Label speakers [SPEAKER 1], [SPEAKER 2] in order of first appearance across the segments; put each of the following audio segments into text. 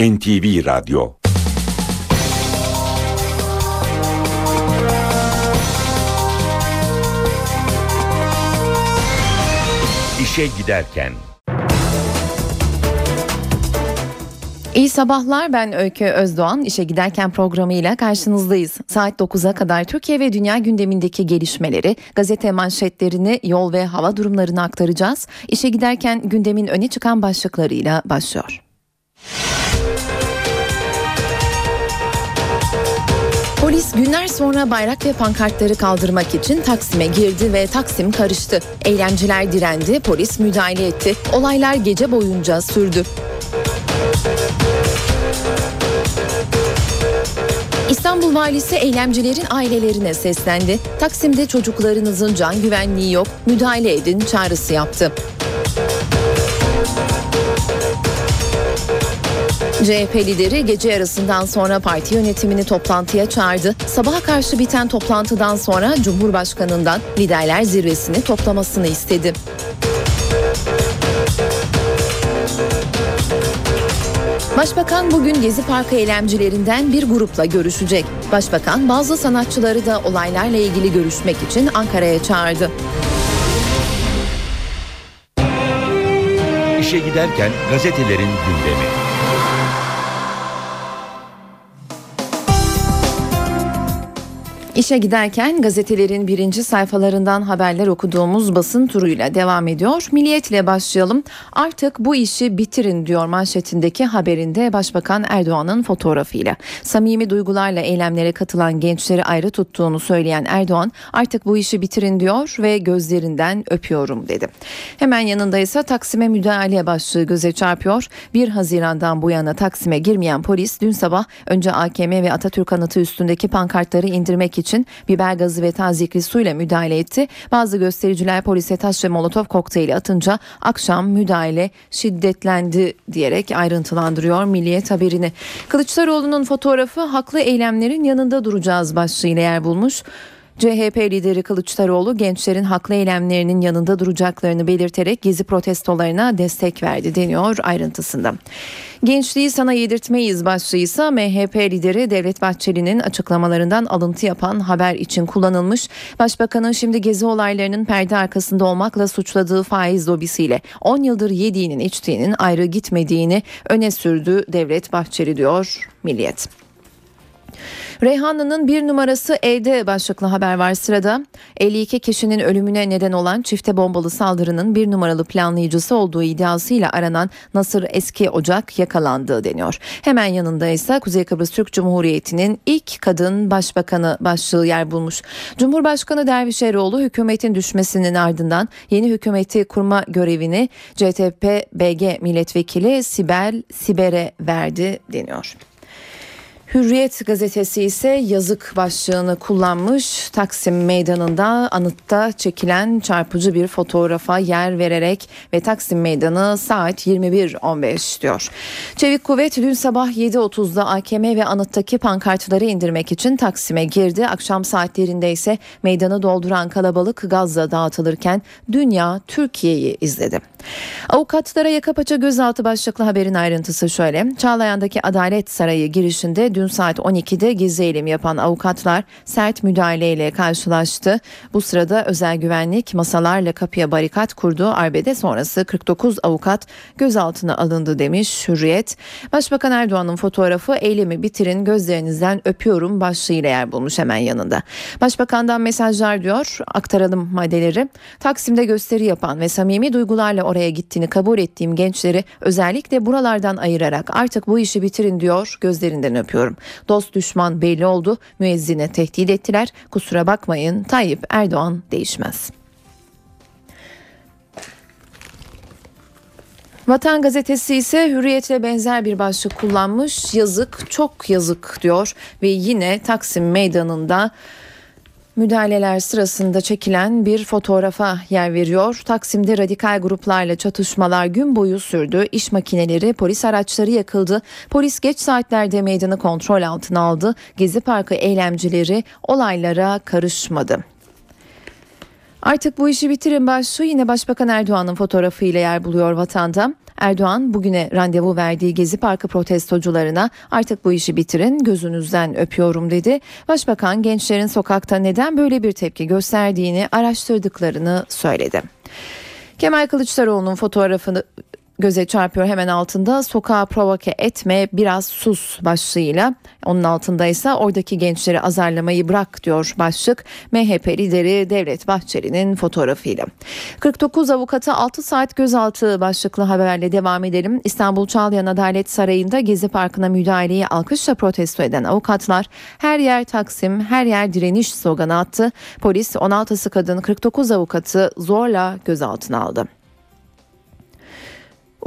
[SPEAKER 1] NTV Radyo İşe Giderken
[SPEAKER 2] İyi sabahlar ben Öykü Özdoğan. İşe giderken programıyla karşınızdayız. Saat 9'a kadar Türkiye ve dünya gündemindeki gelişmeleri, gazete manşetlerini, yol ve hava durumlarını aktaracağız. İşe giderken gündemin öne çıkan başlıklarıyla başlıyor. Polis günler sonra bayrak ve pankartları kaldırmak için Taksim'e girdi ve Taksim karıştı. Eylemciler direndi, polis müdahale etti. Olaylar gece boyunca sürdü. İstanbul Valisi eylemcilerin ailelerine seslendi. Taksim'de çocuklarınızın can güvenliği yok, müdahale edin çağrısı yaptı. CHP lideri gece yarısından sonra parti yönetimini toplantıya çağırdı. Sabaha karşı biten toplantıdan sonra Cumhurbaşkanı'ndan liderler zirvesini toplamasını istedi. Başbakan bugün Gezi Parkı eylemcilerinden bir grupla görüşecek. Başbakan bazı sanatçıları da olaylarla ilgili görüşmek için Ankara'ya çağırdı.
[SPEAKER 1] İşe giderken gazetelerin gündemi.
[SPEAKER 2] İşe giderken gazetelerin birinci sayfalarından haberler okuduğumuz basın turuyla devam ediyor. Milliyetle başlayalım. Artık bu işi bitirin diyor manşetindeki haberinde Başbakan Erdoğan'ın fotoğrafıyla. Samimi duygularla eylemlere katılan gençleri ayrı tuttuğunu söyleyen Erdoğan artık bu işi bitirin diyor ve gözlerinden öpüyorum dedi. Hemen yanında ise Taksim'e müdahale başlığı göze çarpıyor. 1 Haziran'dan bu yana Taksim'e girmeyen polis dün sabah önce AKM ve Atatürk anıtı üstündeki pankartları indirmek için için biber gazı ve tazikli suyla müdahale etti. Bazı göstericiler polise taş ve molotof kokteyli atınca akşam müdahale şiddetlendi diyerek ayrıntılandırıyor Milliyet haberini. Kılıçdaroğlu'nun fotoğrafı haklı eylemlerin yanında duracağız başlığıyla yer bulmuş. CHP lideri Kılıçdaroğlu gençlerin haklı eylemlerinin yanında duracaklarını belirterek gezi protestolarına destek verdi deniyor ayrıntısında. Gençliği sana yedirtmeyiz başlığıysa MHP lideri Devlet Bahçeli'nin açıklamalarından alıntı yapan haber için kullanılmış. Başbakanın şimdi gezi olaylarının perde arkasında olmakla suçladığı faiz lobisiyle 10 yıldır yediğinin içtiğinin ayrı gitmediğini öne sürdü Devlet Bahçeli diyor Milliyet. Reyhanlı'nın bir numarası evde başlıklı haber var sırada. 52 kişinin ölümüne neden olan çifte bombalı saldırının bir numaralı planlayıcısı olduğu iddiasıyla aranan Nasır Eski Ocak yakalandı deniyor. Hemen yanında ise Kuzey Kıbrıs Türk Cumhuriyeti'nin ilk kadın başbakanı başlığı yer bulmuş. Cumhurbaşkanı Derviş Eroğlu hükümetin düşmesinin ardından yeni hükümeti kurma görevini CTP BG milletvekili Sibel Siber'e verdi deniyor. Hürriyet gazetesi ise yazık başlığını kullanmış. Taksim Meydanı'nda anıtta çekilen çarpıcı bir fotoğrafa yer vererek ve Taksim Meydanı saat 21.15 diyor. Çevik Kuvvet dün sabah 7.30'da AKM ve anıttaki pankartları indirmek için Taksim'e girdi. Akşam saatlerinde ise meydanı dolduran kalabalık gazla dağıtılırken dünya Türkiye'yi izledi. Avukatlara yaka paça gözaltı başlıklı haberin ayrıntısı şöyle. Çağlayan'daki Adalet Sarayı girişinde dün saat 12'de gizli eylem yapan avukatlar sert müdahaleyle karşılaştı. Bu sırada özel güvenlik masalarla kapıya barikat kurdu. Arbede sonrası 49 avukat gözaltına alındı demiş Hürriyet. Başbakan Erdoğan'ın fotoğrafı eylemi bitirin gözlerinizden öpüyorum başlığıyla yer bulmuş hemen yanında. Başbakandan mesajlar diyor aktaralım maddeleri. Taksim'de gösteri yapan ve samimi duygularla oraya gittiğini kabul ettiğim gençleri özellikle buralardan ayırarak artık bu işi bitirin diyor gözlerinden öpüyorum. Dost düşman belli oldu. Müezzine tehdit ettiler. Kusura bakmayın Tayyip Erdoğan değişmez. Vatan gazetesi ise hürriyetle benzer bir başlık kullanmış. Yazık çok yazık diyor ve yine Taksim meydanında müdahaleler sırasında çekilen bir fotoğrafa yer veriyor. Taksim'de radikal gruplarla çatışmalar gün boyu sürdü. İş makineleri, polis araçları yakıldı. Polis geç saatlerde meydanı kontrol altına aldı. Gezi Parkı eylemcileri olaylara karışmadı. Artık bu işi bitirin başlığı yine Başbakan Erdoğan'ın fotoğrafıyla yer buluyor vatanda. Erdoğan bugüne randevu verdiği Gezi Parkı protestocularına artık bu işi bitirin gözünüzden öpüyorum dedi. Başbakan gençlerin sokakta neden böyle bir tepki gösterdiğini araştırdıklarını söyledi. Kemal Kılıçdaroğlu'nun fotoğrafını göze çarpıyor hemen altında. Sokağa provoke etme biraz sus başlığıyla. Onun altında ise oradaki gençleri azarlamayı bırak diyor başlık. MHP lideri Devlet Bahçeli'nin fotoğrafıyla. 49 avukatı 6 saat gözaltı başlıklı haberle devam edelim. İstanbul Çağlayan Adalet Sarayı'nda Gezi Parkı'na müdahaleyi alkışla protesto eden avukatlar her yer Taksim her yer direniş sloganı attı. Polis 16'sı kadın 49 avukatı zorla gözaltına aldı.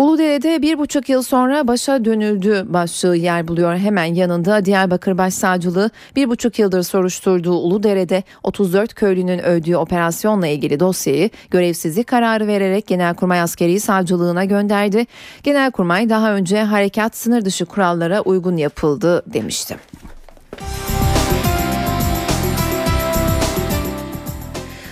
[SPEAKER 2] Uludere'de bir buçuk yıl sonra başa dönüldü başlığı yer buluyor. Hemen yanında Diyarbakır Başsavcılığı bir buçuk yıldır soruşturduğu Uludere'de 34 köylünün öldüğü operasyonla ilgili dosyayı görevsizlik kararı vererek Genelkurmay Askeri Savcılığına gönderdi. Genelkurmay daha önce harekat sınır dışı kurallara uygun yapıldı demişti.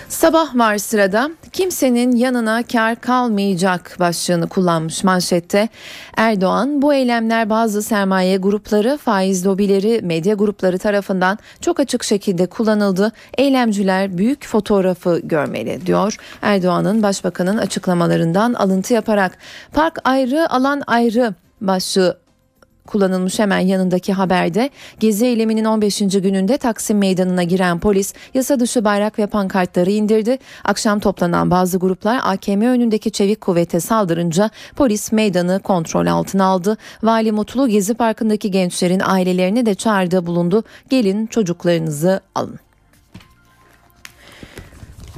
[SPEAKER 2] Sabah var sırada kimsenin yanına kar kalmayacak başlığını kullanmış manşette. Erdoğan bu eylemler bazı sermaye grupları, faiz lobileri, medya grupları tarafından çok açık şekilde kullanıldı. Eylemciler büyük fotoğrafı görmeli diyor. Erdoğan'ın başbakanın açıklamalarından alıntı yaparak park ayrı alan ayrı başlığı kullanılmış hemen yanındaki haberde gezi eyleminin 15. gününde Taksim Meydanı'na giren polis yasa dışı bayrak ve pankartları indirdi. Akşam toplanan bazı gruplar AKM önündeki çevik kuvvete saldırınca polis meydanı kontrol altına aldı. Vali Mutlu Gezi Parkı'ndaki gençlerin ailelerini de çağrıda bulundu. Gelin çocuklarınızı alın.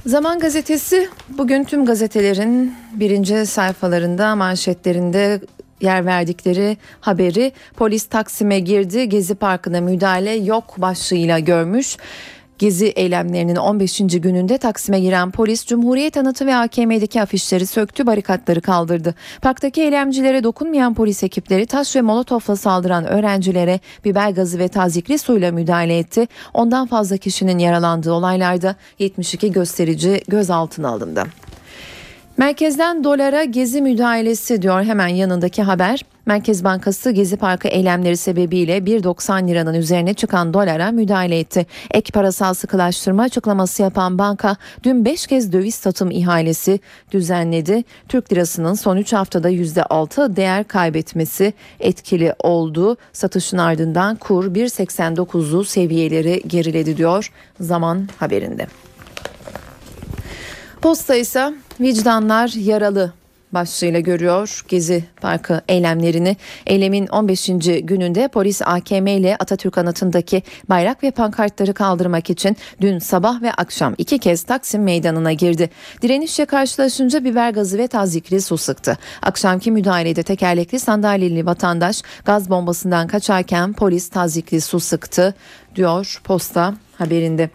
[SPEAKER 2] Zaman gazetesi bugün tüm gazetelerin birinci sayfalarında manşetlerinde yer verdikleri haberi polis Taksim'e girdi Gezi Parkı'na müdahale yok başlığıyla görmüş. Gezi eylemlerinin 15. gününde Taksim'e giren polis Cumhuriyet anıtı ve AKM'deki afişleri söktü, barikatları kaldırdı. Parktaki eylemcilere dokunmayan polis ekipleri taş ve molotofla saldıran öğrencilere biber gazı ve tazikli suyla müdahale etti. Ondan fazla kişinin yaralandığı olaylarda 72 gösterici gözaltına alındı. Merkezden dolara gezi müdahalesi diyor hemen yanındaki haber. Merkez Bankası Gezi Parkı eylemleri sebebiyle 1.90 liranın üzerine çıkan dolara müdahale etti. Ek parasal sıkılaştırma açıklaması yapan banka dün 5 kez döviz satım ihalesi düzenledi. Türk lirasının son 3 haftada %6 değer kaybetmesi etkili oldu. Satışın ardından kur 1.89'lu seviyeleri geriledi diyor zaman haberinde. Posta ise vicdanlar yaralı başlığıyla görüyor Gezi Parkı eylemlerini. Eylemin 15. gününde polis AKM ile Atatürk anıtındaki bayrak ve pankartları kaldırmak için dün sabah ve akşam iki kez Taksim meydanına girdi. Direnişle karşılaşınca biber gazı ve tazikli su sıktı. Akşamki müdahalede tekerlekli sandalyeli vatandaş gaz bombasından kaçarken polis tazikli su sıktı diyor posta haberinde.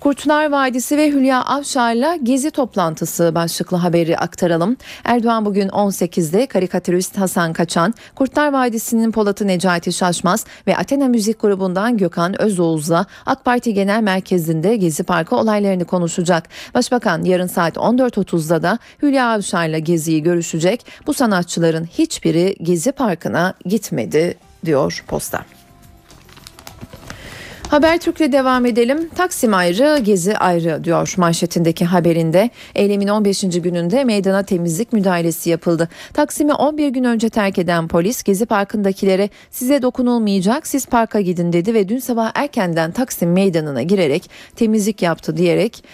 [SPEAKER 2] Kurtlar Vadisi ve Hülya Avşar'la gezi toplantısı başlıklı haberi aktaralım. Erdoğan bugün 18'de karikatürist Hasan Kaçan, Kurtlar Vadisi'nin Polat'ı Necati Şaşmaz ve Athena Müzik Grubu'ndan Gökhan Özoğuz'la AK Parti Genel Merkezi'nde Gezi Parkı olaylarını konuşacak. Başbakan yarın saat 14.30'da da Hülya Avşar'la Gezi'yi görüşecek. Bu sanatçıların hiçbiri Gezi Parkı'na gitmedi diyor posta. Habertürk'le devam edelim. Taksim ayrı, Gezi ayrı diyor manşetindeki haberinde. Eylemin 15. gününde meydana temizlik müdahalesi yapıldı. Taksim'i 11 gün önce terk eden polis Gezi Parkı'ndakilere size dokunulmayacak siz parka gidin dedi ve dün sabah erkenden Taksim meydanına girerek temizlik yaptı diyerek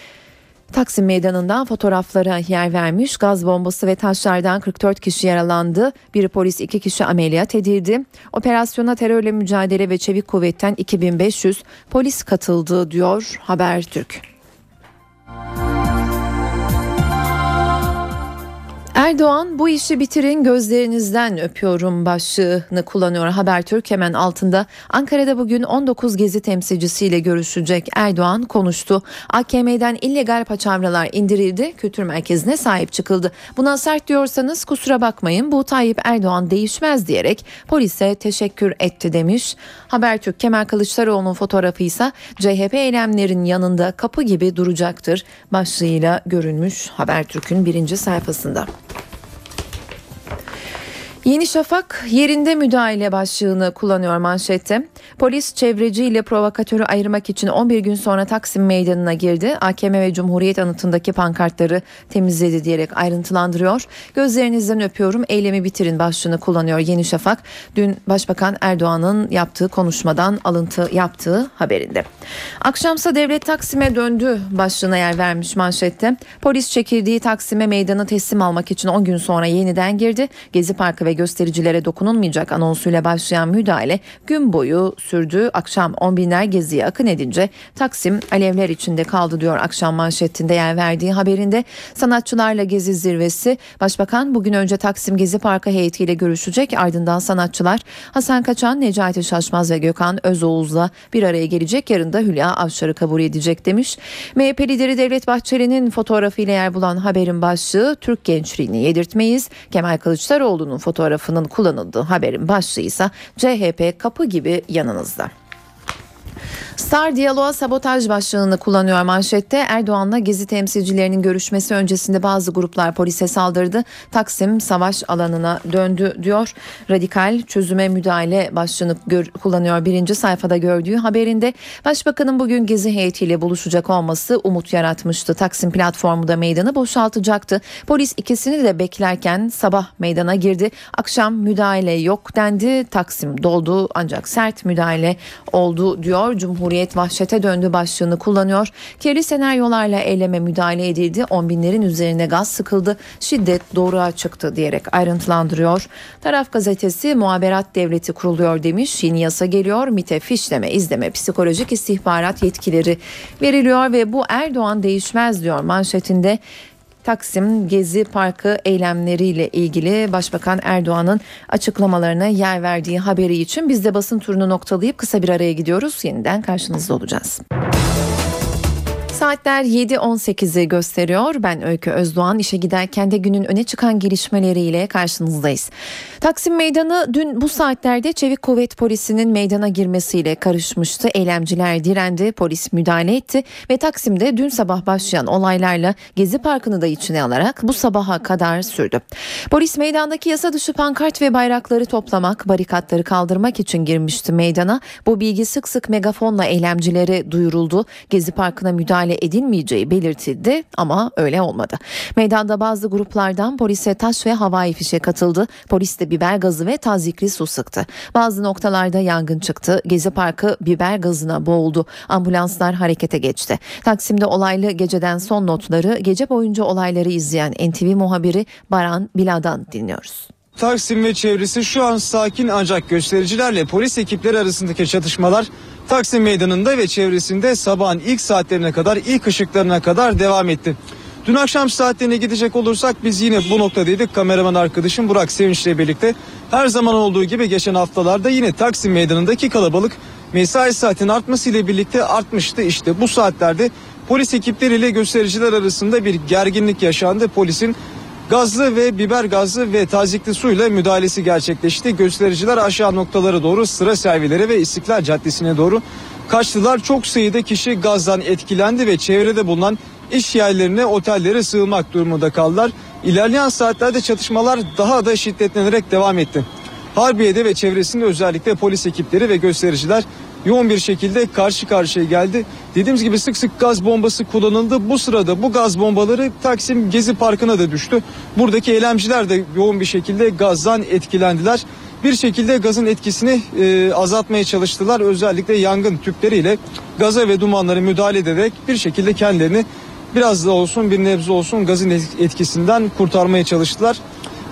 [SPEAKER 2] Taksim Meydanı'ndan fotoğraflara yer vermiş. Gaz bombası ve taşlardan 44 kişi yaralandı. Bir polis iki kişi ameliyat edildi. Operasyona terörle mücadele ve çevik kuvvetten 2500 polis katıldı diyor Habertürk. Erdoğan bu işi bitirin gözlerinizden öpüyorum başlığını kullanıyor Habertürk hemen altında. Ankara'da bugün 19 gezi temsilcisiyle görüşecek Erdoğan konuştu. AKM'den illegal paçavralar indirildi, kültür merkezine sahip çıkıldı. Buna sert diyorsanız kusura bakmayın bu Tayyip Erdoğan değişmez diyerek polise teşekkür etti demiş. Habertürk Kemal Kılıçdaroğlu'nun fotoğrafı ise CHP eylemlerin yanında kapı gibi duracaktır başlığıyla görünmüş Habertürk'ün birinci sayfasında. Yeni Şafak yerinde müdahale başlığını kullanıyor manşette. Polis çevreci ile provokatörü ayırmak için 11 gün sonra Taksim Meydanı'na girdi. AKM ve Cumhuriyet anıtındaki pankartları temizledi diyerek ayrıntılandırıyor. Gözlerinizden öpüyorum eylemi bitirin başlığını kullanıyor Yeni Şafak. Dün Başbakan Erdoğan'ın yaptığı konuşmadan alıntı yaptığı haberinde. Akşamsa devlet Taksim'e döndü başlığına yer vermiş manşette. Polis çekildiği Taksim'e meydanı teslim almak için 10 gün sonra yeniden girdi. Gezi Parkı ve göstericilere dokunulmayacak anonsuyla başlayan müdahale gün boyu sürdü. Akşam on binler geziye akın edince Taksim alevler içinde kaldı diyor akşam manşetinde yer verdiği haberinde. Sanatçılarla gezi zirvesi Başbakan bugün önce Taksim Gezi Parkı heyetiyle görüşecek. Ardından sanatçılar Hasan Kaçan, Necati Şaşmaz ve Gökhan Özoğuz'la bir araya gelecek. Yarın da Hülya Avşar'ı kabul edecek demiş. MHP lideri Devlet Bahçeli'nin fotoğrafıyla yer bulan haberin başlığı Türk gençliğini yedirtmeyiz. Kemal Kılıçdaroğlu'nun fotoğrafının kullanıldığı haberin başlığı ise CHP kapı gibi yanınızda. Star Diyaloğa sabotaj başlığını kullanıyor manşette. Erdoğan'la gezi temsilcilerinin görüşmesi öncesinde bazı gruplar polise saldırdı. Taksim savaş alanına döndü diyor. Radikal çözüme müdahale başlığını gör, kullanıyor birinci sayfada gördüğü haberinde. Başbakanın bugün gezi heyetiyle buluşacak olması umut yaratmıştı. Taksim platformu da meydanı boşaltacaktı. Polis ikisini de beklerken sabah meydana girdi. Akşam müdahale yok dendi. Taksim doldu ancak sert müdahale oldu diyor. Cumhuriyet vahşete döndü başlığını kullanıyor. Kirli senaryolarla eyleme müdahale edildi. On binlerin üzerine gaz sıkıldı. Şiddet doğruğa çıktı diyerek ayrıntılandırıyor. Taraf gazetesi muhaberat devleti kuruluyor demiş. Yeni yasa geliyor. MİT'e fişleme, izleme, psikolojik istihbarat yetkileri veriliyor ve bu Erdoğan değişmez diyor manşetinde. Taksim Gezi Parkı eylemleriyle ilgili Başbakan Erdoğan'ın açıklamalarına yer verdiği haberi için biz de basın turunu noktalayıp kısa bir araya gidiyoruz. Yeniden karşınızda olacağız. Saatler 7.18'i gösteriyor. Ben Öykü Özdoğan. işe giderken de günün öne çıkan gelişmeleriyle karşınızdayız. Taksim Meydanı dün bu saatlerde Çevik Kuvvet Polisi'nin meydana girmesiyle karışmıştı. Eylemciler direndi, polis müdahale etti ve Taksim'de dün sabah başlayan olaylarla Gezi Parkı'nı da içine alarak bu sabaha kadar sürdü. Polis meydandaki yasa dışı pankart ve bayrakları toplamak, barikatları kaldırmak için girmişti meydana. Bu bilgi sık sık megafonla eylemcilere duyuruldu. Gezi Parkı'na müdahale edilmeyeceği belirtildi ama öyle olmadı. Meydanda bazı gruplardan polise taş ve havai fişe katıldı. Polis de biber gazı ve tazikli su sıktı. Bazı noktalarda yangın çıktı. Gezi Parkı biber gazına boğuldu. Ambulanslar harekete geçti. Taksim'de olaylı geceden son notları gece boyunca olayları izleyen NTV muhabiri Baran Bila'dan dinliyoruz.
[SPEAKER 3] Taksim ve çevresi şu an sakin ancak göstericilerle polis ekipleri arasındaki çatışmalar Taksim Meydanı'nda ve çevresinde sabahın ilk saatlerine kadar, ilk ışıklarına kadar devam etti. Dün akşam saatlerine gidecek olursak biz yine bu noktadaydık. Kameraman arkadaşım Burak Sevinç'le birlikte. Her zaman olduğu gibi geçen haftalarda yine Taksim Meydanı'ndaki kalabalık mesai saatin artmasıyla birlikte artmıştı. İşte bu saatlerde polis ekipleriyle göstericiler arasında bir gerginlik yaşandı. Polisin gazlı ve biber gazlı ve tazikli suyla müdahalesi gerçekleşti. Göstericiler aşağı noktalara doğru sıra servileri ve İstiklal Caddesi'ne doğru kaçtılar. Çok sayıda kişi gazdan etkilendi ve çevrede bulunan iş yerlerine, otellere sığınmak durumunda kaldılar. İlerleyen saatlerde çatışmalar daha da şiddetlenerek devam etti. Harbiye'de ve çevresinde özellikle polis ekipleri ve göstericiler yoğun bir şekilde karşı karşıya geldi. Dediğimiz gibi sık sık gaz bombası kullanıldı. Bu sırada bu gaz bombaları Taksim Gezi Parkı'na da düştü. Buradaki eylemciler de yoğun bir şekilde gazdan etkilendiler. Bir şekilde gazın etkisini e, azaltmaya çalıştılar. Özellikle yangın tüpleriyle gaza ve dumanlara müdahale ederek bir şekilde kendilerini biraz da olsun bir nebze olsun gazın etkisinden kurtarmaya çalıştılar.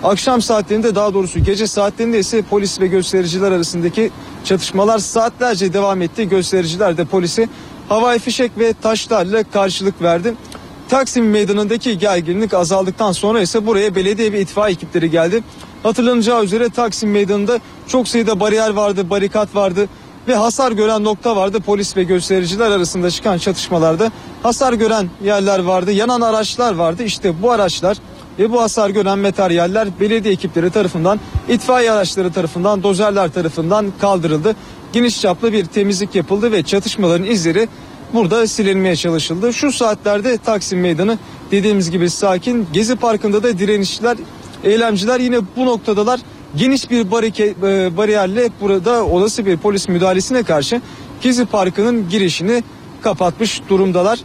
[SPEAKER 3] Akşam saatlerinde daha doğrusu gece saatlerinde ise polis ve göstericiler arasındaki çatışmalar saatlerce devam etti. Göstericiler de polisi havai fişek ve taşlarla karşılık verdi. Taksim Meydanı'ndaki gerginlik azaldıktan sonra ise buraya belediye ve itfaiye ekipleri geldi. Hatırlanacağı üzere Taksim Meydanı'nda çok sayıda bariyer vardı, barikat vardı ve hasar gören nokta vardı. Polis ve göstericiler arasında çıkan çatışmalarda hasar gören yerler vardı, yanan araçlar vardı. İşte bu araçlar ve bu hasar gören materyaller belediye ekipleri tarafından, itfaiye araçları tarafından, dozerler tarafından kaldırıldı. Geniş çaplı bir temizlik yapıldı ve çatışmaların izleri burada silinmeye çalışıldı. Şu saatlerde Taksim Meydanı dediğimiz gibi sakin. Gezi Parkı'nda da direnişçiler, eylemciler yine bu noktadalar. Geniş bir e, bariyerle burada olası bir polis müdahalesine karşı Gezi Parkı'nın girişini kapatmış durumdalar.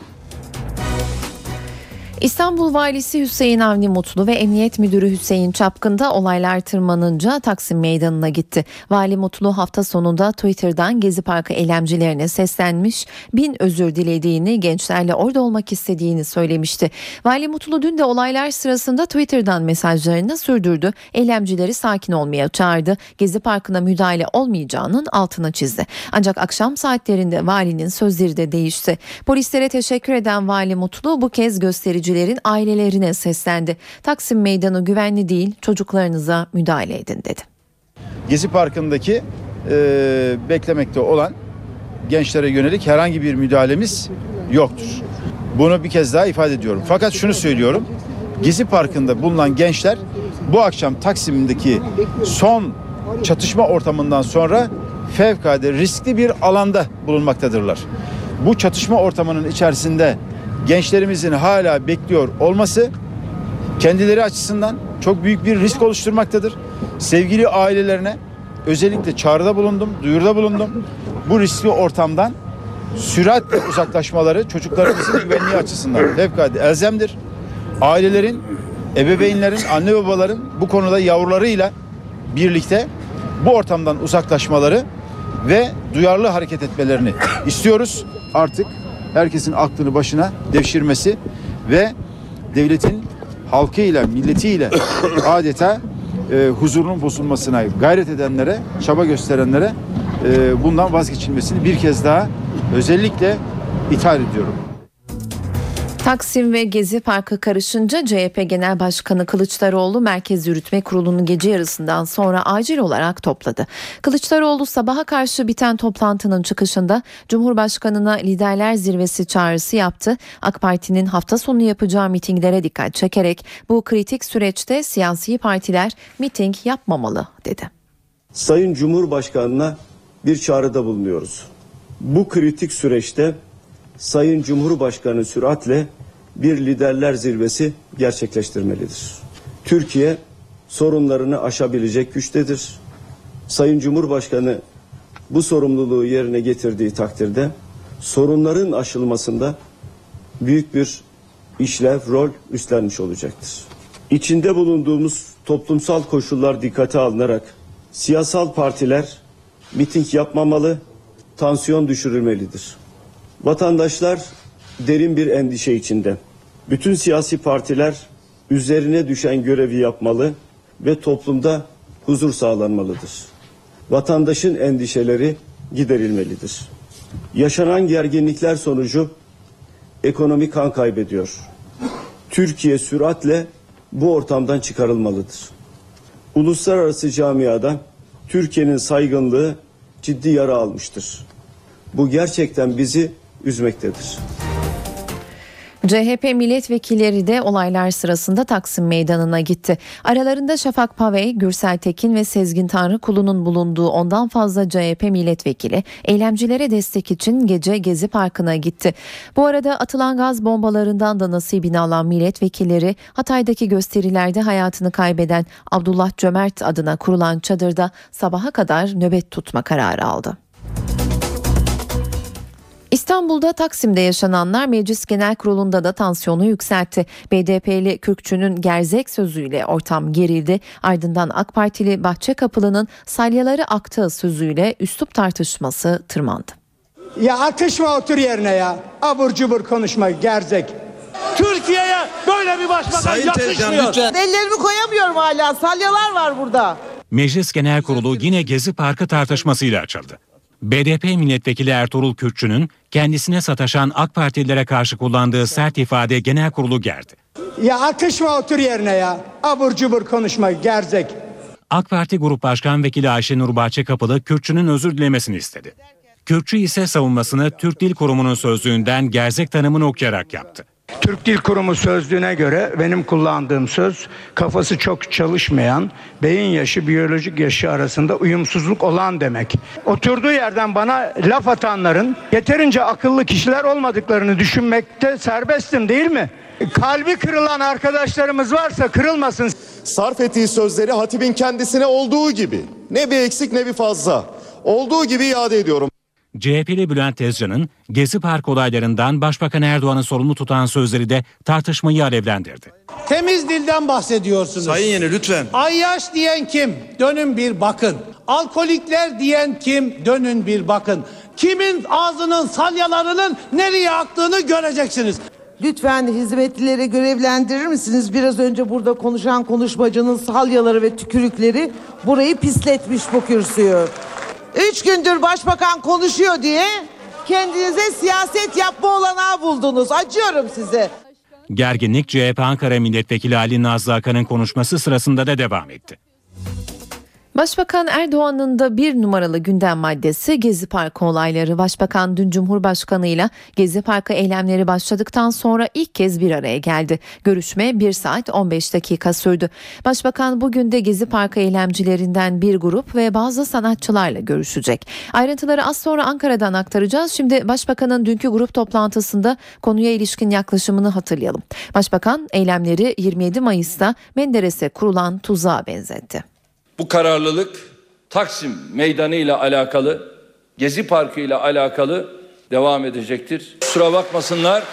[SPEAKER 2] İstanbul Valisi Hüseyin Avni Mutlu ve Emniyet Müdürü Hüseyin Çapkın da olaylar tırmanınca Taksim Meydanı'na gitti. Vali Mutlu hafta sonunda Twitter'dan Gezi Parkı eylemcilerine seslenmiş, bin özür dilediğini, gençlerle orada olmak istediğini söylemişti. Vali Mutlu dün de olaylar sırasında Twitter'dan mesajlarını sürdürdü. Eylemcileri sakin olmaya çağırdı. Gezi Parkı'na müdahale olmayacağının altına çizdi. Ancak akşam saatlerinde valinin sözleri de değişti. Polislere teşekkür eden Vali Mutlu bu kez gösterici gazetecilerin ailelerine seslendi. Taksim Meydanı güvenli değil çocuklarınıza müdahale edin dedi.
[SPEAKER 4] Gezi Parkı'ndaki e, beklemekte olan gençlere yönelik herhangi bir müdahalemiz yoktur. Bunu bir kez daha ifade ediyorum. Fakat şunu söylüyorum. Gezi Parkı'nda bulunan gençler bu akşam Taksim'deki son çatışma ortamından sonra fevkalade riskli bir alanda bulunmaktadırlar. Bu çatışma ortamının içerisinde gençlerimizin hala bekliyor olması kendileri açısından çok büyük bir risk oluşturmaktadır. Sevgili ailelerine özellikle çağrıda bulundum, duyurda bulundum. Bu riskli ortamdan süratle uzaklaşmaları çocuklarımızın güvenliği açısından fevkalade elzemdir. Ailelerin, ebeveynlerin, anne babaların bu konuda yavrularıyla birlikte bu ortamdan uzaklaşmaları ve duyarlı hareket etmelerini istiyoruz. Artık herkesin aklını başına devşirmesi ve devletin halkıyla, milletiyle adeta e, huzurunun bozulmasına gayret edenlere, çaba gösterenlere e, bundan vazgeçilmesini bir kez daha özellikle ithal ediyorum.
[SPEAKER 2] Taksim ve Gezi Parkı karışınca CHP Genel Başkanı Kılıçdaroğlu Merkez Yürütme Kurulu'nu gece yarısından sonra acil olarak topladı. Kılıçdaroğlu sabaha karşı biten toplantının çıkışında Cumhurbaşkanına liderler zirvesi çağrısı yaptı. AK Parti'nin hafta sonu yapacağı mitinglere dikkat çekerek bu kritik süreçte siyasi partiler miting yapmamalı dedi.
[SPEAKER 5] Sayın Cumhurbaşkanına bir çağrıda bulunuyoruz. Bu kritik süreçte Sayın Cumhurbaşkanı süratle bir liderler zirvesi gerçekleştirmelidir. Türkiye sorunlarını aşabilecek güçtedir. Sayın Cumhurbaşkanı bu sorumluluğu yerine getirdiği takdirde sorunların aşılmasında büyük bir işlev, rol üstlenmiş olacaktır. İçinde bulunduğumuz toplumsal koşullar dikkate alınarak siyasal partiler miting yapmamalı, tansiyon düşürülmelidir. Vatandaşlar derin bir endişe içinde. Bütün siyasi partiler üzerine düşen görevi yapmalı ve toplumda huzur sağlanmalıdır. Vatandaşın endişeleri giderilmelidir. Yaşanan gerginlikler sonucu ekonomi kan kaybediyor. Türkiye süratle bu ortamdan çıkarılmalıdır. Uluslararası camiada Türkiye'nin saygınlığı ciddi yara almıştır. Bu gerçekten bizi üzmektedir.
[SPEAKER 2] CHP milletvekilleri de olaylar sırasında Taksim Meydanı'na gitti. Aralarında Şafak Pavey, Gürsel Tekin ve Sezgin Tanrıkulu'nun bulunduğu ondan fazla CHP milletvekili eylemcilere destek için gece Gezi Parkı'na gitti. Bu arada atılan gaz bombalarından da nasibini alan milletvekilleri Hatay'daki gösterilerde hayatını kaybeden Abdullah Cömert adına kurulan çadırda sabaha kadar nöbet tutma kararı aldı. İstanbul'da Taksim'de yaşananlar Meclis Genel Kurulu'nda da tansiyonu yükseltti. BDP'li Kürkçü'nün gerzek sözüyle ortam gerildi. Ardından AK Partili Bahçe Kapılı'nın salyaları aktığı sözüyle üslup tartışması tırmandı.
[SPEAKER 6] Ya atışma otur yerine ya. Abur cubur konuşma gerzek.
[SPEAKER 7] Türkiye'ye böyle bir başbakan
[SPEAKER 8] Sayın
[SPEAKER 7] yakışmıyor.
[SPEAKER 8] Tezcan,
[SPEAKER 9] Ellerimi koyamıyorum hala. Salyalar var burada.
[SPEAKER 10] Meclis Genel Kurulu yine Gezi Parkı tartışmasıyla açıldı.
[SPEAKER 8] BDP milletvekili Ertuğrul Kürkçü'nün kendisine sataşan AK Partililere karşı kullandığı sert ifade genel kurulu gerdi.
[SPEAKER 6] Ya atışma otur yerine ya. Abur cubur konuşma gerzek.
[SPEAKER 8] AK Parti Grup Başkan Vekili Ayşenur Bahçekapılı Kürkçü'nün özür dilemesini istedi. Kürkçü ise savunmasını Türk Dil Kurumu'nun sözlüğünden gerzek tanımını okuyarak yaptı.
[SPEAKER 6] Türk Dil Kurumu sözlüğüne göre benim kullandığım söz kafası çok çalışmayan, beyin yaşı biyolojik yaşı arasında uyumsuzluk olan demek. Oturduğu yerden bana laf atanların yeterince akıllı kişiler olmadıklarını düşünmekte serbestim değil mi? Kalbi kırılan arkadaşlarımız varsa kırılmasın.
[SPEAKER 9] Sarf ettiği sözleri hatibin kendisine olduğu gibi ne bir eksik ne bir fazla olduğu gibi iade ediyorum.
[SPEAKER 8] CHP'li Bülent Tezcan'ın Gezi Park olaylarından Başbakan Erdoğan'ı sorumlu tutan sözleri de tartışmayı alevlendirdi.
[SPEAKER 7] Temiz dilden bahsediyorsunuz.
[SPEAKER 10] Sayın Yeni lütfen.
[SPEAKER 7] Ayyaş diyen kim? Dönün bir bakın. Alkolikler diyen kim? Dönün bir bakın. Kimin ağzının salyalarının nereye aktığını göreceksiniz.
[SPEAKER 11] Lütfen hizmetlileri görevlendirir misiniz? Biraz önce burada konuşan konuşmacının salyaları ve tükürükleri burayı pisletmiş bu kürsüyü. Üç gündür başbakan konuşuyor diye kendinize siyaset yapma olanağı buldunuz. Acıyorum size.
[SPEAKER 8] Gerginlik CHP Ankara Milletvekili Ali Nazlı Akan'ın konuşması sırasında da devam etti.
[SPEAKER 2] Başbakan Erdoğan'ın da bir numaralı gündem maddesi Gezi Parkı olayları. Başbakan dün Cumhurbaşkanı ile Gezi Parkı eylemleri başladıktan sonra ilk kez bir araya geldi. Görüşme 1 saat 15 dakika sürdü. Başbakan bugün de Gezi Parkı eylemcilerinden bir grup ve bazı sanatçılarla görüşecek. Ayrıntıları az sonra Ankara'dan aktaracağız. Şimdi Başbakan'ın dünkü grup toplantısında konuya ilişkin yaklaşımını hatırlayalım. Başbakan eylemleri 27 Mayıs'ta Menderes'e kurulan tuzağa benzetti.
[SPEAKER 12] Bu kararlılık Taksim Meydanı ile alakalı, Gezi Parkı ile alakalı devam edecektir. Kusura bakmasınlar.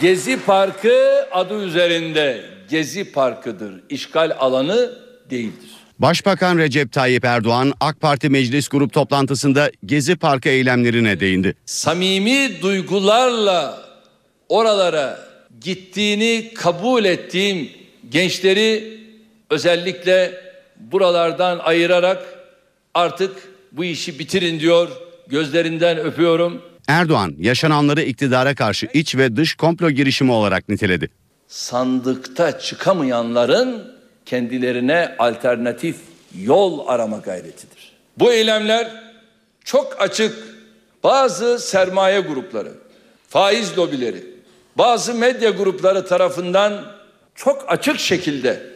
[SPEAKER 12] Gezi Parkı adı üzerinde Gezi Parkı'dır. İşgal alanı değildir.
[SPEAKER 13] Başbakan Recep Tayyip Erdoğan AK Parti Meclis Grup toplantısında Gezi Parkı eylemlerine değindi.
[SPEAKER 12] Samimi duygularla oralara gittiğini kabul ettiğim gençleri özellikle buralardan ayırarak artık bu işi bitirin diyor. Gözlerinden öpüyorum.
[SPEAKER 13] Erdoğan yaşananları iktidara karşı iç ve dış komplo girişimi olarak niteledi.
[SPEAKER 12] Sandıkta çıkamayanların kendilerine alternatif yol arama gayretidir. Bu eylemler çok açık bazı sermaye grupları, faiz lobileri, bazı medya grupları tarafından çok açık şekilde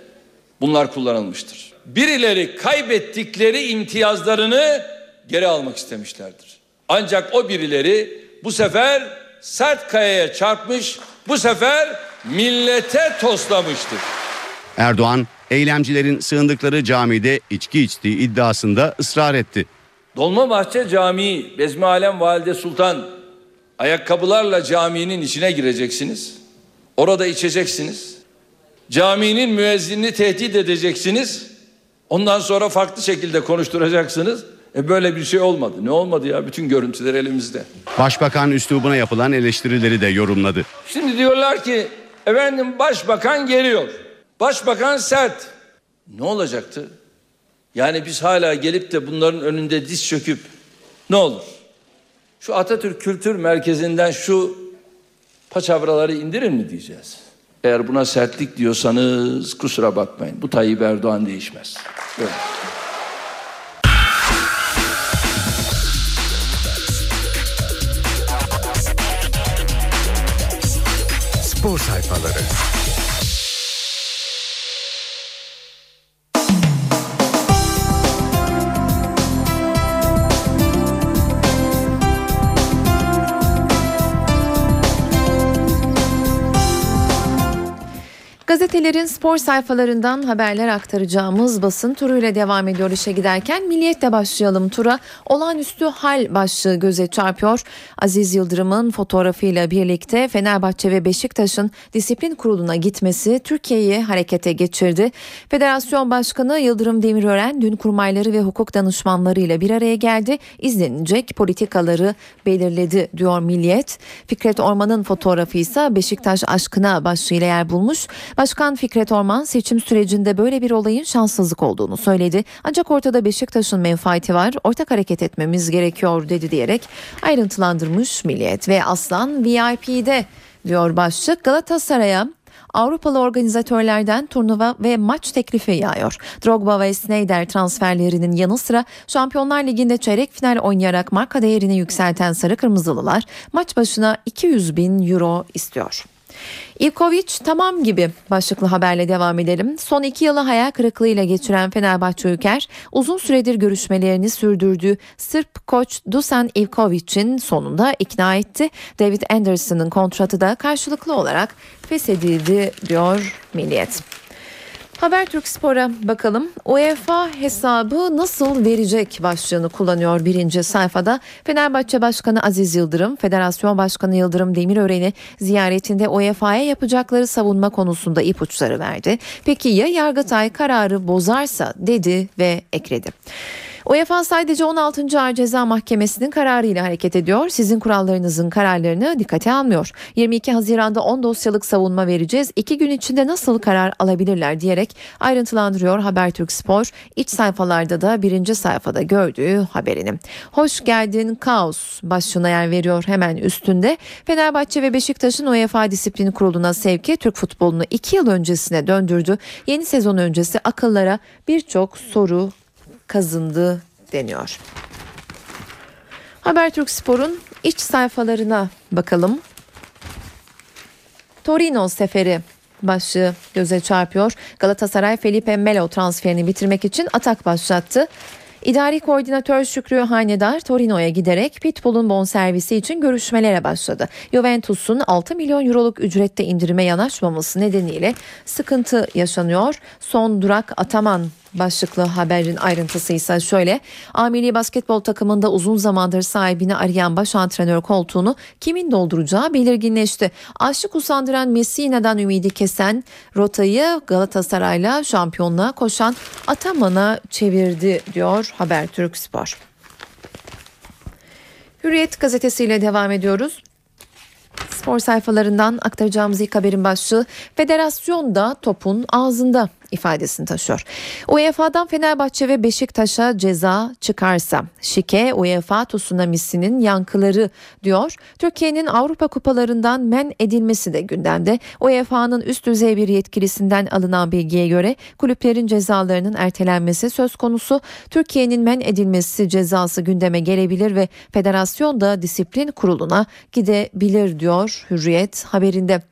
[SPEAKER 12] bunlar kullanılmıştır birileri kaybettikleri imtiyazlarını geri almak istemişlerdir. Ancak o birileri bu sefer sert kayaya çarpmış, bu sefer millete toslamıştır.
[SPEAKER 13] Erdoğan, eylemcilerin sığındıkları camide içki içtiği iddiasında ısrar etti.
[SPEAKER 12] Dolmabahçe Camii, Bezmi Alem Valide Sultan, ayakkabılarla caminin içine gireceksiniz. Orada içeceksiniz. Caminin müezzinini tehdit edeceksiniz. Ondan sonra farklı şekilde konuşturacaksınız. E böyle bir şey olmadı. Ne olmadı ya? Bütün görüntüler elimizde.
[SPEAKER 13] Başbakan üslubuna yapılan eleştirileri de yorumladı.
[SPEAKER 12] Şimdi diyorlar ki efendim başbakan geliyor. Başbakan sert. Ne olacaktı? Yani biz hala gelip de bunların önünde diz çöküp ne olur? Şu Atatürk Kültür Merkezi'nden şu paçavraları indirin mi diyeceğiz? Eğer buna sertlik diyorsanız kusura bakmayın. Bu Tayyip Erdoğan değişmez. Evet.
[SPEAKER 1] Spor sayfaları.
[SPEAKER 2] Gazetelerin spor sayfalarından haberler aktaracağımız basın turuyla devam ediyor işe giderken Milliyet'te başlayalım tura. Olağanüstü hal başlığı göze çarpıyor. Aziz Yıldırım'ın fotoğrafıyla birlikte Fenerbahçe ve Beşiktaş'ın disiplin kuruluna gitmesi Türkiye'yi harekete geçirdi. Federasyon Başkanı Yıldırım Demirören dün kurmayları ve hukuk danışmanlarıyla bir araya geldi. İzlenecek politikaları belirledi diyor Milliyet. Fikret Orman'ın fotoğrafı ise Beşiktaş aşkına başlığıyla yer bulmuş. Başka Başkan Fikret Orman seçim sürecinde böyle bir olayın şanssızlık olduğunu söyledi. Ancak ortada Beşiktaş'ın menfaati var, ortak hareket etmemiz gerekiyor dedi diyerek ayrıntılandırmış Milliyet ve Aslan VIP'de diyor başlık Galatasaray'a Avrupalı organizatörlerden turnuva ve maç teklifi yağıyor. Drogba ve Sneijder transferlerinin yanı sıra Şampiyonlar Ligi'nde çeyrek final oynayarak marka değerini yükselten Sarı Kırmızılılar maç başına 200 bin euro istiyor. Ivkovic tamam gibi başlıklı haberle devam edelim. Son iki yılı hayal kırıklığıyla geçiren Fenerbahçe Ülker uzun süredir görüşmelerini sürdürdüğü Sırp koç Dusan Ivkovic'in sonunda ikna etti. David Anderson'ın kontratı da karşılıklı olarak feshedildi diyor Milliyet. Habertürk Spor'a bakalım. UEFA hesabı nasıl verecek başlığını kullanıyor birinci sayfada. Fenerbahçe Başkanı Aziz Yıldırım, Federasyon Başkanı Yıldırım Demirören'i ziyaretinde UEFA'ya yapacakları savunma konusunda ipuçları verdi. Peki ya Yargıtay kararı bozarsa dedi ve ekledi. UEFA sadece 16. Ağır Ceza Mahkemesi'nin kararıyla hareket ediyor. Sizin kurallarınızın kararlarını dikkate almıyor. 22 Haziran'da 10 dosyalık savunma vereceğiz. 2 gün içinde nasıl karar alabilirler diyerek ayrıntılandırıyor Habertürk Spor. İç sayfalarda da birinci sayfada gördüğü haberini. Hoş geldin kaos başlığına yer veriyor hemen üstünde. Fenerbahçe ve Beşiktaş'ın UEFA Disiplin Kurulu'na sevki Türk futbolunu 2 yıl öncesine döndürdü. Yeni sezon öncesi akıllara birçok soru kazındı deniyor. Habertürk Spor'un iç sayfalarına bakalım. Torino seferi başlığı göze çarpıyor. Galatasaray Felipe Melo transferini bitirmek için atak başlattı. İdari koordinatör Şükrü Hanedar Torino'ya giderek Pitbull'un bonservisi için görüşmelere başladı. Juventus'un 6 milyon euroluk ücrette indirime yanaşmaması nedeniyle sıkıntı yaşanıyor. Son durak Ataman başlıklı haberin ayrıntısı ise şöyle. Amili basketbol takımında uzun zamandır sahibini arayan baş antrenör koltuğunu kimin dolduracağı belirginleşti. Aşık usandıran Messina'dan ümidi kesen rotayı Galatasaray'la şampiyonluğa koşan Ataman'a çevirdi diyor Habertürk Spor. Hürriyet gazetesiyle devam ediyoruz. Spor sayfalarından aktaracağımız ilk haberin başlığı Federasyon da topun ağzında ifadesini taşıyor. UEFA'dan Fenerbahçe ve Beşiktaş'a ceza çıkarsa şike UEFA tsunamisinin yankıları diyor. Türkiye'nin Avrupa kupalarından men edilmesi de gündemde. UEFA'nın üst düzey bir yetkilisinden alınan bilgiye göre kulüplerin cezalarının ertelenmesi söz konusu. Türkiye'nin men edilmesi cezası gündeme gelebilir ve federasyon da disiplin kuruluna gidebilir diyor Hürriyet haberinde.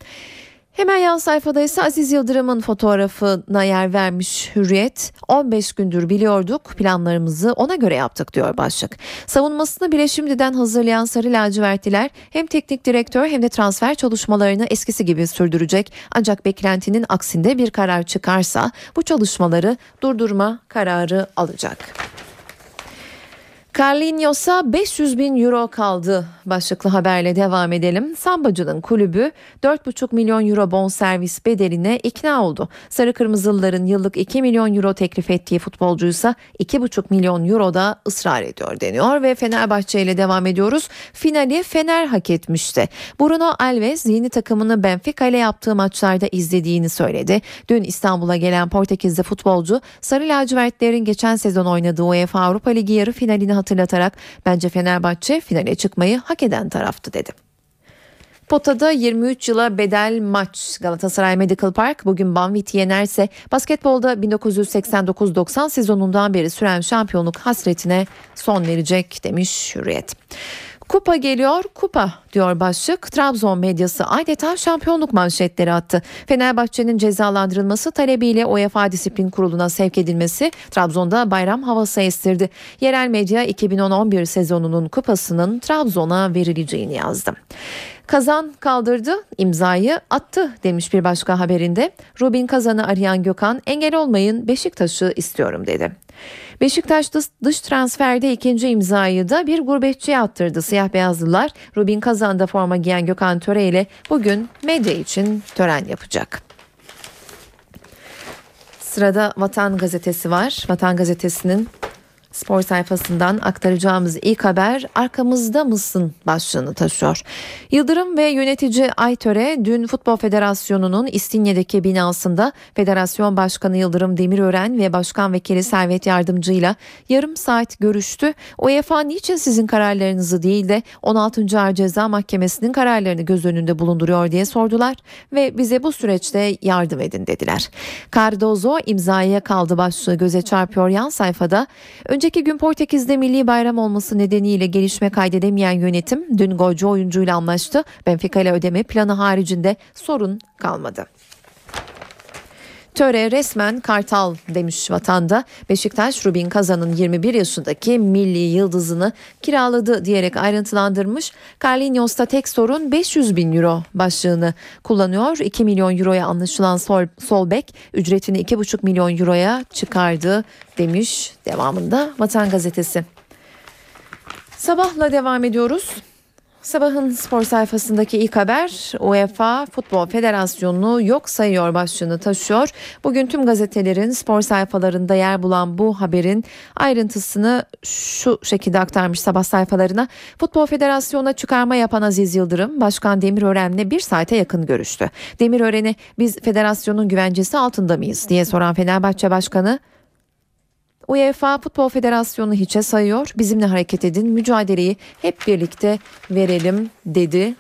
[SPEAKER 2] Hemen yan sayfada ise Aziz Yıldırım'ın fotoğrafına yer vermiş Hürriyet. 15 gündür biliyorduk planlarımızı ona göre yaptık diyor başlık. Savunmasını bile şimdiden hazırlayan Sarı Lacivertliler hem teknik direktör hem de transfer çalışmalarını eskisi gibi sürdürecek. Ancak beklentinin aksinde bir karar çıkarsa bu çalışmaları durdurma kararı alacak. Carlinhos'a 500 bin euro kaldı başlıklı haberle devam edelim. Sambacı'nın kulübü 4,5 milyon euro bonservis bedeline ikna oldu. Sarı Kırmızılıların yıllık 2 milyon euro teklif ettiği futbolcuysa 2,5 milyon euro da ısrar ediyor deniyor ve Fenerbahçe ile devam ediyoruz. Finali Fener hak etmişti. Bruno Alves yeni takımını Benfica ile yaptığı maçlarda izlediğini söyledi. Dün İstanbul'a gelen Portekizli futbolcu Sarı Lacivertlerin geçen sezon oynadığı UEFA Avrupa Ligi yarı finalini hatırlatarak bence Fenerbahçe finale çıkmayı hak eden taraftı dedi. Potada 23 yıla bedel maç Galatasaray Medical Park bugün Banvit'i yenerse basketbolda 1989-90 sezonundan beri süren şampiyonluk hasretine son verecek demiş Hürriyet. Kupa geliyor kupa diyor başlık. Trabzon medyası adeta şampiyonluk manşetleri attı. Fenerbahçe'nin cezalandırılması talebiyle UEFA Disiplin Kurulu'na sevk edilmesi Trabzon'da bayram havası estirdi. Yerel medya 2011 sezonunun kupasının Trabzon'a verileceğini yazdı. Kazan kaldırdı, imzayı attı demiş bir başka haberinde. Robin Kazan'ı arayan Gökhan engel olmayın Beşiktaş'ı istiyorum dedi. Beşiktaş dış, transferde ikinci imzayı da bir gurbetçiye attırdı. Siyah beyazlılar Rubin Kazan'da forma giyen Gökhan Töre ile bugün medya için tören yapacak. Sırada Vatan Gazetesi var. Vatan Gazetesi'nin Spor sayfasından aktaracağımız ilk haber arkamızda mısın başlığını taşıyor. Yıldırım ve yönetici Aytöre dün Futbol Federasyonu'nun İstinye'deki binasında Federasyon Başkanı Yıldırım Demirören ve Başkan Vekili Servet Yardımcı ile yarım saat görüştü. UEFA niçin sizin kararlarınızı değil de 16. Ağır Ceza Mahkemesi'nin kararlarını göz önünde bulunduruyor diye sordular ve bize bu süreçte yardım edin dediler. Cardozo imzaya kaldı başlığı göze çarpıyor yan sayfada. Önceki gün Portekiz'de milli bayram olması nedeniyle gelişme kaydedemeyen yönetim dün golcü oyuncuyla anlaştı. Benfica ile ödeme planı haricinde sorun kalmadı. Töre resmen kartal demiş vatanda. Beşiktaş Rubin Kazan'ın 21 yaşındaki milli yıldızını kiraladı diyerek ayrıntılandırmış. Carlinhos'ta tek sorun 500 bin euro başlığını kullanıyor. 2 milyon euroya anlaşılan sol, sol bek ücretini 2,5 milyon euroya çıkardı demiş devamında Vatan Gazetesi. Sabahla devam ediyoruz. Sabahın spor sayfasındaki ilk haber UEFA Futbol Federasyonu'nu yok sayıyor başlığını taşıyor. Bugün tüm gazetelerin spor sayfalarında yer bulan bu haberin ayrıntısını şu şekilde aktarmış sabah sayfalarına. Futbol Federasyonu'na çıkarma yapan Aziz Yıldırım, Başkan Demirören'le bir saate yakın görüştü. Demirören'e biz federasyonun güvencesi altında mıyız diye soran Fenerbahçe Başkanı UEFA Futbol Federasyonu hiçe sayıyor. Bizimle hareket edin. Mücadeleyi hep birlikte verelim dedi.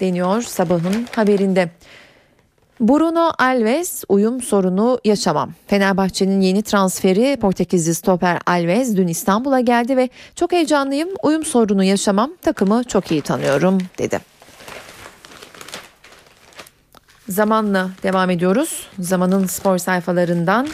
[SPEAKER 2] Deniyor sabahın haberinde. Bruno Alves uyum sorunu yaşamam. Fenerbahçe'nin yeni transferi Portekizli stoper Alves dün İstanbul'a geldi ve çok heyecanlıyım. Uyum sorunu yaşamam. Takımı çok iyi tanıyorum dedi. Zamanla devam ediyoruz. Zamanın spor sayfalarından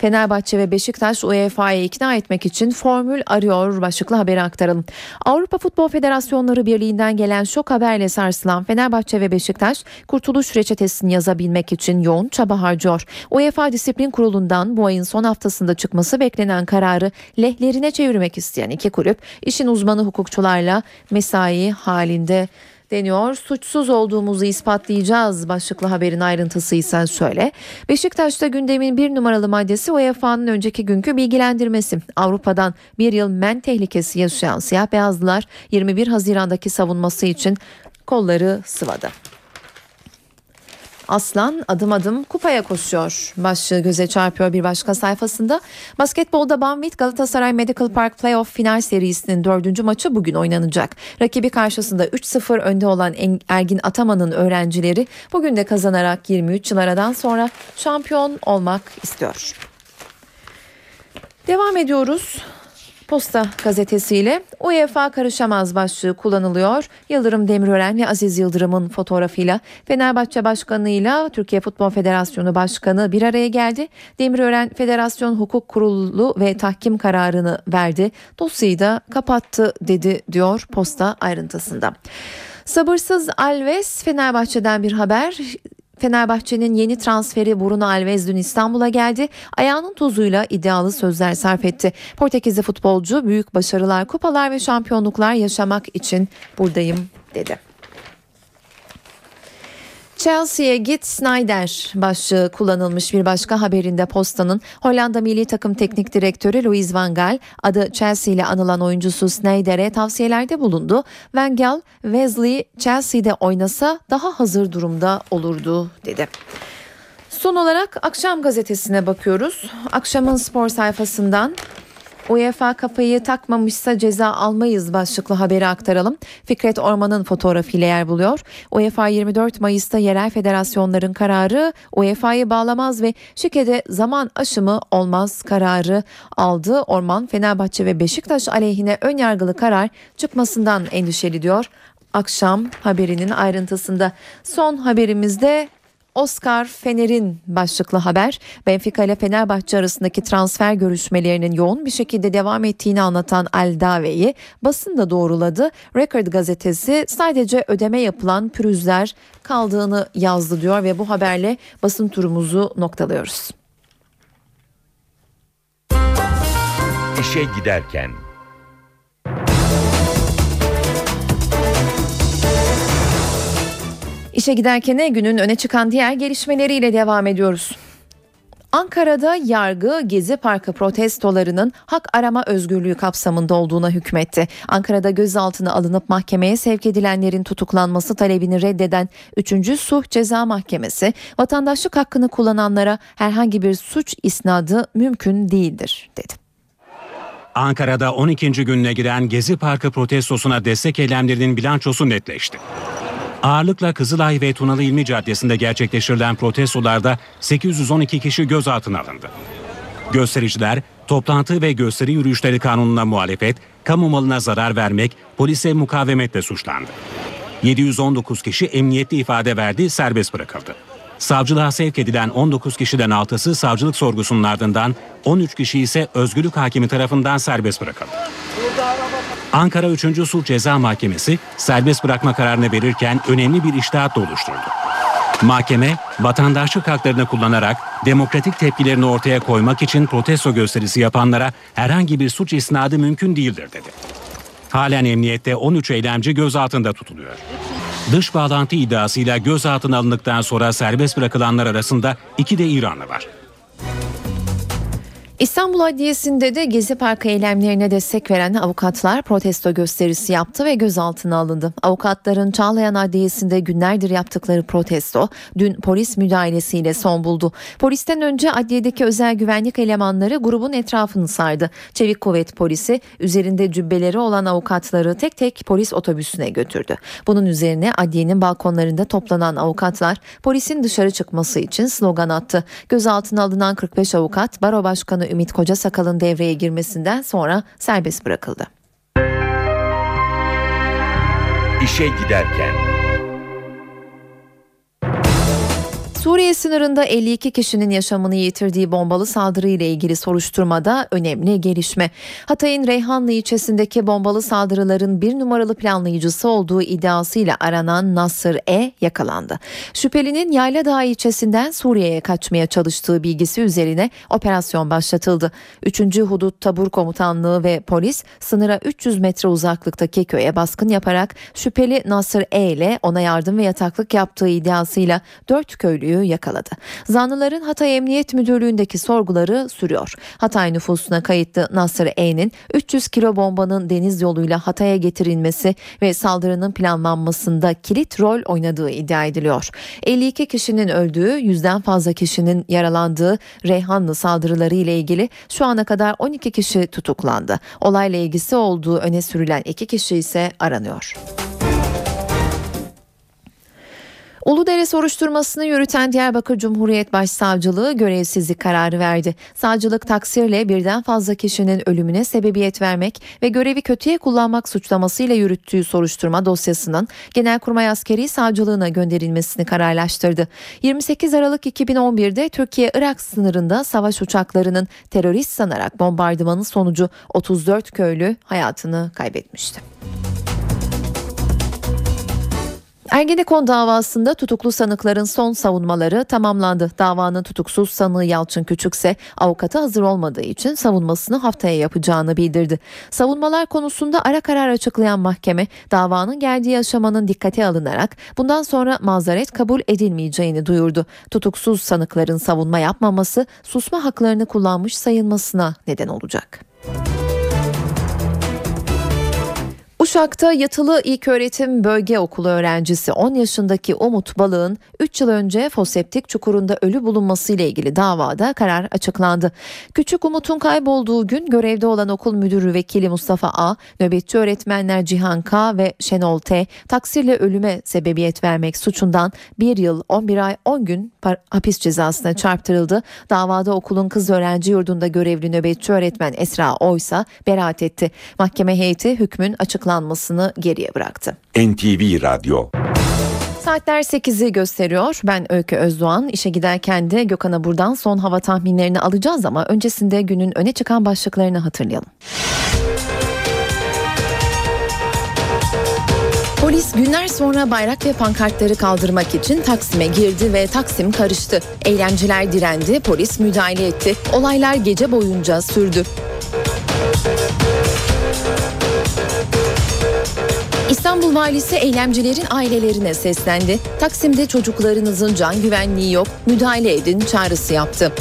[SPEAKER 2] Fenerbahçe ve Beşiktaş UEFA'yı ikna etmek için formül arıyor başlıklı haberi aktaralım. Avrupa Futbol Federasyonları Birliği'nden gelen şok haberle sarsılan Fenerbahçe ve Beşiktaş kurtuluş reçetesini yazabilmek için yoğun çaba harcıyor. UEFA Disiplin Kurulu'ndan bu ayın son haftasında çıkması beklenen kararı lehlerine çevirmek isteyen iki kulüp işin uzmanı hukukçularla mesai halinde deniyor. Suçsuz olduğumuzu ispatlayacağız başlıklı haberin ayrıntısı ise şöyle. Beşiktaş'ta gündemin bir numaralı maddesi UEFA'nın önceki günkü bilgilendirmesi. Avrupa'dan bir yıl men tehlikesi yaşayan siyah beyazlılar 21 Haziran'daki savunması için kolları sıvadı. Aslan adım adım kupaya koşuyor. Başlığı göze çarpıyor bir başka sayfasında. Basketbolda Banvit Galatasaray Medical Park Playoff final serisinin dördüncü maçı bugün oynanacak. Rakibi karşısında 3-0 önde olan Ergin Ataman'ın öğrencileri bugün de kazanarak 23 yıl aradan sonra şampiyon olmak istiyor. Devam ediyoruz. Posta gazetesiyle UEFA karışamaz başlığı kullanılıyor. Yıldırım Demirören ve Aziz Yıldırım'ın fotoğrafıyla Fenerbahçe Başkanı'yla Türkiye Futbol Federasyonu Başkanı bir araya geldi. Demirören Federasyon Hukuk Kurulu ve tahkim kararını verdi. Dosyayı da kapattı dedi diyor posta ayrıntısında. Sabırsız Alves Fenerbahçe'den bir haber. Fenerbahçe'nin yeni transferi Bruno Alves dün İstanbul'a geldi. Ayağının tozuyla iddialı sözler sarf etti. Portekizli futbolcu büyük başarılar, kupalar ve şampiyonluklar yaşamak için buradayım dedi. Chelsea'ye git Snyder başlığı kullanılmış bir başka haberinde postanın Hollanda milli takım teknik direktörü Louis van Gaal adı Chelsea ile anılan oyuncusu Snyder'e tavsiyelerde bulundu. Van Gaal Wesley Chelsea'de oynasa daha hazır durumda olurdu dedi. Son olarak akşam gazetesine bakıyoruz. Akşamın spor sayfasından UEFA kafayı takmamışsa ceza almayız başlıklı haberi aktaralım. Fikret Orman'ın fotoğrafıyla yer buluyor. UEFA 24 Mayıs'ta yerel federasyonların kararı UEFA'yı bağlamaz ve şikede zaman aşımı olmaz kararı aldı. Orman Fenerbahçe ve Beşiktaş aleyhine ön yargılı karar çıkmasından endişeli diyor. Akşam haberinin ayrıntısında son haberimizde Oscar Fener'in başlıklı haber Benfica ile Fenerbahçe arasındaki transfer görüşmelerinin yoğun bir şekilde devam ettiğini anlatan Aldave'yi basın da doğruladı. Record gazetesi sadece ödeme yapılan pürüzler kaldığını yazdı diyor ve bu haberle basın turumuzu noktalıyoruz.
[SPEAKER 10] İşe giderken
[SPEAKER 2] İşe giderken günün öne çıkan diğer gelişmeleriyle devam ediyoruz. Ankara'da yargı Gezi Parkı protestolarının hak arama özgürlüğü kapsamında olduğuna hükmetti. Ankara'da gözaltına alınıp mahkemeye sevk edilenlerin tutuklanması talebini reddeden 3. Suh Ceza Mahkemesi, vatandaşlık hakkını kullananlara herhangi bir suç isnadı mümkün değildir dedi.
[SPEAKER 8] Ankara'da 12. gününe giren Gezi Parkı protestosuna destek eylemlerinin bilançosu netleşti. Ağırlıkla Kızılay ve Tunalı İlmi Caddesi'nde gerçekleştirilen protestolarda 812 kişi gözaltına alındı. Göstericiler toplantı ve gösteri yürüyüşleri kanununa muhalefet, kamu malına zarar vermek, polise mukavemetle suçlandı. 719 kişi emniyetli ifade verdi, serbest bırakıldı. Savcılığa sevk edilen 19 kişiden 6'sı savcılık sorgusunun ardından 13 kişi ise özgürlük hakimi tarafından serbest bırakıldı. Ankara 3. Sulh Ceza Mahkemesi serbest bırakma kararını verirken önemli bir iştahatla oluşturdu. Mahkeme, vatandaşlık haklarını kullanarak demokratik tepkilerini ortaya koymak için protesto gösterisi yapanlara herhangi bir suç isnadı mümkün değildir dedi. Halen emniyette 13 eylemci gözaltında tutuluyor. Dış bağlantı iddiasıyla gözaltına alındıktan sonra serbest bırakılanlar arasında iki de İranlı var.
[SPEAKER 2] İstanbul Adliyesi'nde de Gezi Parkı eylemlerine destek veren avukatlar protesto gösterisi yaptı ve gözaltına alındı. Avukatların Çağlayan Adliyesi'nde günlerdir yaptıkları protesto dün polis müdahalesiyle son buldu. Polisten önce adliyedeki özel güvenlik elemanları grubun etrafını sardı. Çevik Kuvvet Polisi üzerinde cübbeleri olan avukatları tek tek polis otobüsüne götürdü. Bunun üzerine adliyenin balkonlarında toplanan avukatlar polisin dışarı çıkması için slogan attı. Gözaltına alınan 45 avukat Baro Başkanı Ümit Kocasakal'ın devreye girmesinden sonra serbest bırakıldı.
[SPEAKER 10] İşe giderken
[SPEAKER 2] Suriye sınırında 52 kişinin yaşamını yitirdiği bombalı saldırı ile ilgili soruşturmada önemli gelişme. Hatay'ın Reyhanlı ilçesindeki bombalı saldırıların bir numaralı planlayıcısı olduğu iddiasıyla aranan Nasır E yakalandı. Şüphelinin Yayladağ ilçesinden Suriye'ye kaçmaya çalıştığı bilgisi üzerine operasyon başlatıldı. 3. Hudut Tabur Komutanlığı ve polis sınıra 300 metre uzaklıktaki köye baskın yaparak şüpheli Nasır E ile ona yardım ve yataklık yaptığı iddiasıyla 4 köylüyü yakaladı. Zanlıların Hatay Emniyet Müdürlüğü'ndeki sorguları sürüyor. Hatay nüfusuna kayıtlı Nasır E'nin 300 kilo bombanın deniz yoluyla Hatay'a getirilmesi ve saldırının planlanmasında kilit rol oynadığı iddia ediliyor. 52 kişinin öldüğü, yüzden fazla kişinin yaralandığı Reyhanlı saldırıları ile ilgili şu ana kadar 12 kişi tutuklandı. Olayla ilgisi olduğu öne sürülen 2 kişi ise aranıyor. Uludere soruşturmasını yürüten Diyarbakır Cumhuriyet Başsavcılığı görevsizlik kararı verdi. Savcılık taksirle birden fazla kişinin ölümüne sebebiyet vermek ve görevi kötüye kullanmak suçlamasıyla yürüttüğü soruşturma dosyasının Genelkurmay Askeri Savcılığına gönderilmesini kararlaştırdı. 28 Aralık 2011'de Türkiye-Irak sınırında savaş uçaklarının terörist sanarak bombardımanın sonucu 34 köylü hayatını kaybetmişti. Ergenekon davasında tutuklu sanıkların son savunmaları tamamlandı. Davanın tutuksuz sanığı Yalçın Küçükse avukatı hazır olmadığı için savunmasını haftaya yapacağını bildirdi. Savunmalar konusunda ara karar açıklayan mahkeme davanın geldiği aşamanın dikkate alınarak bundan sonra mazeret kabul edilmeyeceğini duyurdu. Tutuksuz sanıkların savunma yapmaması susma haklarını kullanmış sayılmasına neden olacak. Uşak'ta yatılı ilköğretim bölge okulu öğrencisi 10 yaşındaki Umut Balık'ın 3 yıl önce foseptik çukurunda ölü bulunması ile ilgili davada karar açıklandı. Küçük Umut'un kaybolduğu gün görevde olan okul müdürü vekili Mustafa A, nöbetçi öğretmenler Cihan K ve Şenol T taksirle ölüme sebebiyet vermek suçundan 1 yıl 11 ay 10 gün hapis cezasına çarptırıldı. Davada okulun kız öğrenci yurdunda görevli nöbetçi öğretmen Esra Oysa beraat etti. Mahkeme heyeti hükmün açıklanmasını açıklanmasını geriye bıraktı.
[SPEAKER 10] NTV Radyo
[SPEAKER 2] Saatler 8'i gösteriyor. Ben Öykü Özdoğan. İşe giderken de Gökhan'a buradan son hava tahminlerini alacağız ama öncesinde günün öne çıkan başlıklarını hatırlayalım. Polis günler sonra bayrak ve pankartları kaldırmak için Taksim'e girdi ve Taksim karıştı. Eylemciler direndi, polis müdahale etti. Olaylar gece boyunca sürdü. İstanbul valisi eylemcilerin ailelerine seslendi. Taksim'de çocuklarınızın can güvenliği yok, müdahale edin çağrısı yaptı.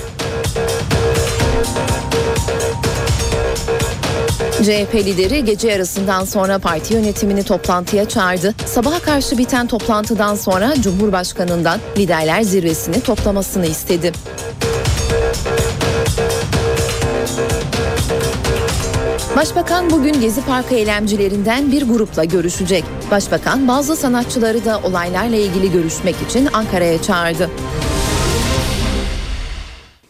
[SPEAKER 2] CHP lideri gece yarısından sonra parti yönetimini toplantıya çağırdı. Sabaha karşı biten toplantıdan sonra Cumhurbaşkanı'ndan liderler zirvesini toplamasını istedi. Başbakan bugün Gezi Parkı eylemcilerinden bir grupla görüşecek. Başbakan bazı sanatçıları da olaylarla ilgili görüşmek için Ankara'ya çağırdı.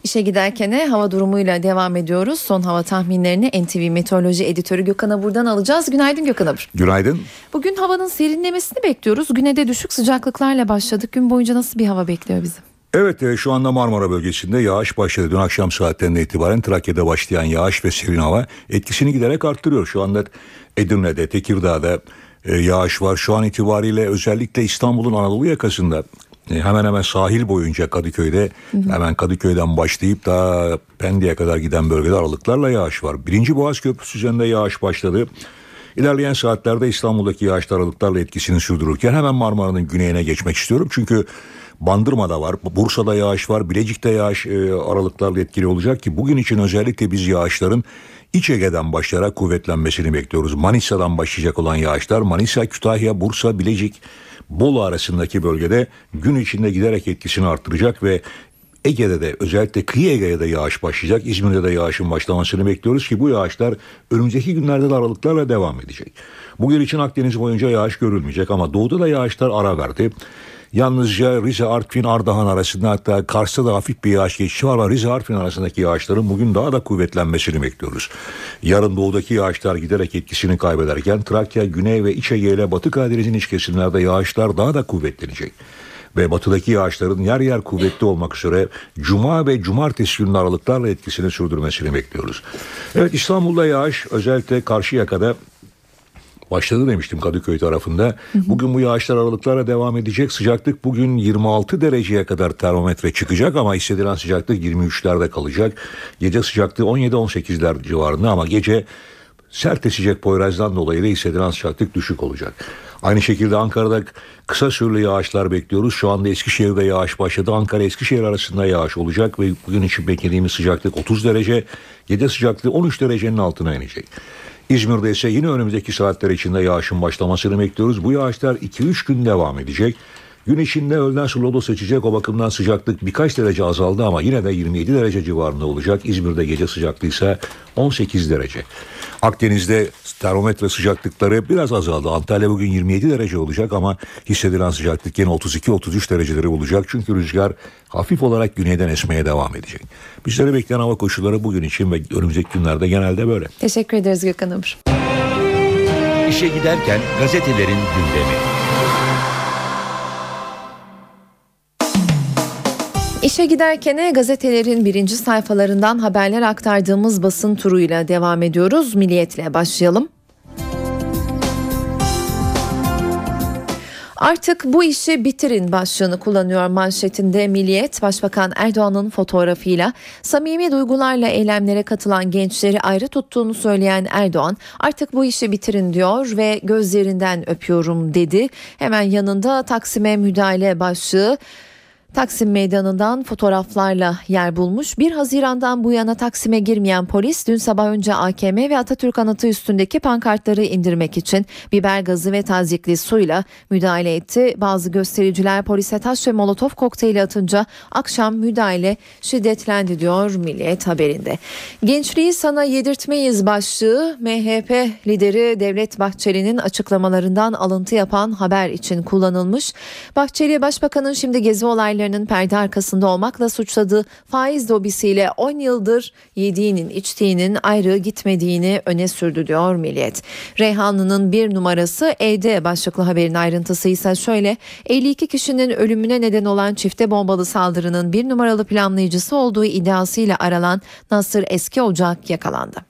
[SPEAKER 2] İşe giderken hava durumuyla devam ediyoruz. Son hava tahminlerini NTV Meteoroloji Editörü Gökhan Abur'dan alacağız. Günaydın Gökhan Abur.
[SPEAKER 1] Günaydın.
[SPEAKER 2] Bugün havanın serinlemesini bekliyoruz. Güne de düşük sıcaklıklarla başladık. Gün boyunca nasıl bir hava bekliyor bizi?
[SPEAKER 1] Evet e, şu anda Marmara bölgesinde yağış başladı. Dün akşam saatlerinden itibaren Trakya'da başlayan yağış ve serin hava etkisini giderek arttırıyor. Şu anda Edirne'de, Tekirdağ'da e, yağış var. Şu an itibariyle özellikle İstanbul'un Anadolu yakasında e, hemen hemen sahil boyunca Kadıköy'de hemen Kadıköy'den başlayıp da Pendik'e kadar giden bölgede aralıklarla yağış var. Birinci Boğaz Köprüsü üzerinde yağış başladı. İlerleyen saatlerde İstanbul'daki yağış aralıklarla etkisini sürdürürken hemen Marmara'nın güneyine geçmek istiyorum. Çünkü Bandırma'da var, Bursa'da yağış var, Bilecik'te yağış e, aralıklarla etkili olacak ki bugün için özellikle biz yağışların İç Ege'den başlayarak kuvvetlenmesini bekliyoruz. Manisa'dan başlayacak olan yağışlar Manisa, Kütahya, Bursa, Bilecik, Bolu arasındaki bölgede gün içinde giderek etkisini arttıracak ve Ege'de de özellikle kıyı Ege'de de yağış başlayacak. İzmir'de de yağışın başlamasını bekliyoruz ki bu yağışlar önümüzdeki günlerde de aralıklarla devam edecek. Bugün için Akdeniz boyunca yağış görülmeyecek ama doğuda da yağışlar ara verdi. Yalnızca Rize, Artvin, Ardahan arasında hatta Kars'ta da hafif bir yağış geçişi var ama Rize, Artvin arasındaki yağışların bugün daha da kuvvetlenmesini bekliyoruz. Yarın doğudaki yağışlar giderek etkisini kaybederken Trakya, Güney ve İç Ege ile Batı Karadeniz'in iç kesimlerde yağışlar daha da kuvvetlenecek ve batıdaki yağışların yer yer kuvvetli olmak üzere cuma ve cumartesi günü aralıklarla etkisini sürdürmesini bekliyoruz. Evet İstanbul'da yağış özellikle Karşıyaka'da başladı demiştim Kadıköy tarafında. Bugün bu yağışlar aralıklarla devam edecek. Sıcaklık bugün 26 dereceye kadar termometre çıkacak ama hissedilen sıcaklık 23'lerde kalacak. Gece sıcaklığı 17-18'ler civarında ama gece sert esecek Poyraz'dan dolayı da hissedilen sıcaklık düşük olacak. Aynı şekilde Ankara'da kısa süreli yağışlar bekliyoruz. Şu anda Eskişehir'de yağış başladı. Ankara Eskişehir arasında yağış olacak ve bugün için beklediğimiz sıcaklık 30 derece. Gece sıcaklığı 13 derecenin altına inecek. İzmir'de ise yine önümüzdeki saatler içinde yağışın başlamasını bekliyoruz. Bu yağışlar 2-3 gün devam edecek. Gün içinde öğleden sonra lodo seçecek o bakımdan sıcaklık birkaç derece azaldı ama yine de 27 derece civarında olacak. İzmir'de gece sıcaklığı ise 18 derece. Akdeniz'de termometre sıcaklıkları biraz azaldı. Antalya bugün 27 derece olacak ama hissedilen sıcaklık yine 32-33 dereceleri olacak. Çünkü rüzgar hafif olarak güneyden esmeye devam edecek. Bizleri bekleyen hava koşulları bugün için ve önümüzdeki günlerde genelde böyle.
[SPEAKER 2] Teşekkür ederiz Gökhan Abur.
[SPEAKER 10] İşe giderken gazetelerin gündemi.
[SPEAKER 2] İşe giderken gazetelerin birinci sayfalarından haberler aktardığımız basın turuyla devam ediyoruz. Milliyetle başlayalım. Artık bu işi bitirin başlığını kullanıyor manşetinde Milliyet. Başbakan Erdoğan'ın fotoğrafıyla samimi duygularla eylemlere katılan gençleri ayrı tuttuğunu söyleyen Erdoğan artık bu işi bitirin diyor ve gözlerinden öpüyorum dedi. Hemen yanında Taksim'e müdahale başlığı Taksim Meydanı'ndan fotoğraflarla yer bulmuş. 1 Haziran'dan bu yana Taksim'e girmeyen polis dün sabah önce AKM ve Atatürk anıtı üstündeki pankartları indirmek için biber gazı ve tazikli suyla müdahale etti. Bazı göstericiler polise taş ve molotof kokteyli atınca akşam müdahale şiddetlendi diyor Milliyet haberinde. Gençliği sana yedirtmeyiz başlığı MHP lideri Devlet Bahçeli'nin açıklamalarından alıntı yapan haber için kullanılmış. Bahçeli Başbakanın şimdi gezi olayları olaylarının perde arkasında olmakla suçladığı faiz lobisiyle 10 yıldır yediğinin içtiğinin ayrı gitmediğini öne sürdü diyor Milliyet. Reyhanlı'nın bir numarası E'de başlıklı haberin ayrıntısı ise şöyle 52 kişinin ölümüne neden olan çifte bombalı saldırının bir numaralı planlayıcısı olduğu iddiasıyla aranan Nasır Eski Ocak yakalandı.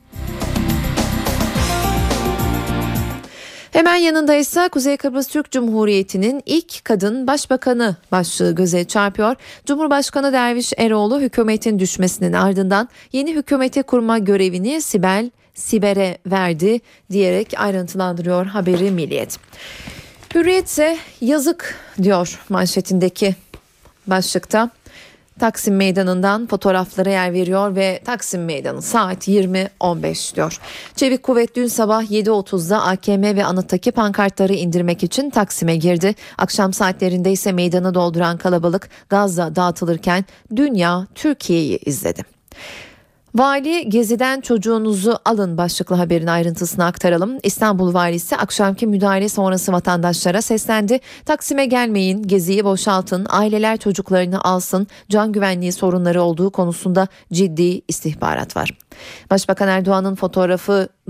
[SPEAKER 2] Hemen yanında ise Kuzey Kıbrıs Türk Cumhuriyeti'nin ilk kadın başbakanı başlığı göze çarpıyor. Cumhurbaşkanı Derviş Eroğlu hükümetin düşmesinin ardından yeni hükümeti kurma görevini Sibel Siber'e verdi diyerek ayrıntılandırıyor haberi Milliyet. Hürriyet yazık diyor manşetindeki başlıkta. Taksim Meydanı'ndan fotoğraflara yer veriyor ve Taksim Meydanı saat 20.15 diyor. Çevik Kuvvet dün sabah 7.30'da AKM ve anıttaki pankartları indirmek için Taksim'e girdi. Akşam saatlerinde ise meydanı dolduran kalabalık gazla dağıtılırken dünya Türkiye'yi izledi. Vali geziden çocuğunuzu alın başlıklı haberin ayrıntısını aktaralım. İstanbul valisi akşamki müdahale sonrası vatandaşlara seslendi. Taksim'e gelmeyin, geziyi boşaltın, aileler çocuklarını alsın, can güvenliği sorunları olduğu konusunda ciddi istihbarat var. Başbakan Erdoğan'ın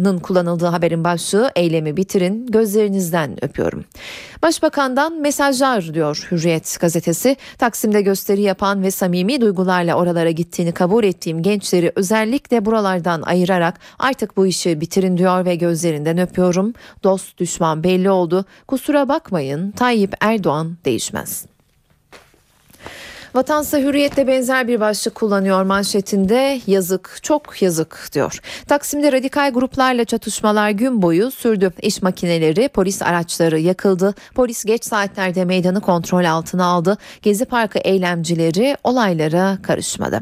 [SPEAKER 2] fotoğrafının kullanıldığı haberin başlığı eylemi bitirin gözlerinizden öpüyorum. Başbakandan mesajlar diyor Hürriyet gazetesi. Taksim'de gösteri yapan ve samimi duygularla oralara gittiğini kabul ettiğim gençleri özellikle buralardan ayırarak artık bu işi bitirin diyor ve gözlerinden öpüyorum. Dost düşman belli oldu. Kusura bakmayın Tayyip Erdoğan değişmez. Vatansa hürriyetle benzer bir başlık kullanıyor manşetinde yazık çok yazık diyor. Taksim'de radikal gruplarla çatışmalar gün boyu sürdü. İş makineleri polis araçları yakıldı. Polis geç saatlerde meydanı kontrol altına aldı. Gezi Parkı eylemcileri olaylara karışmadı.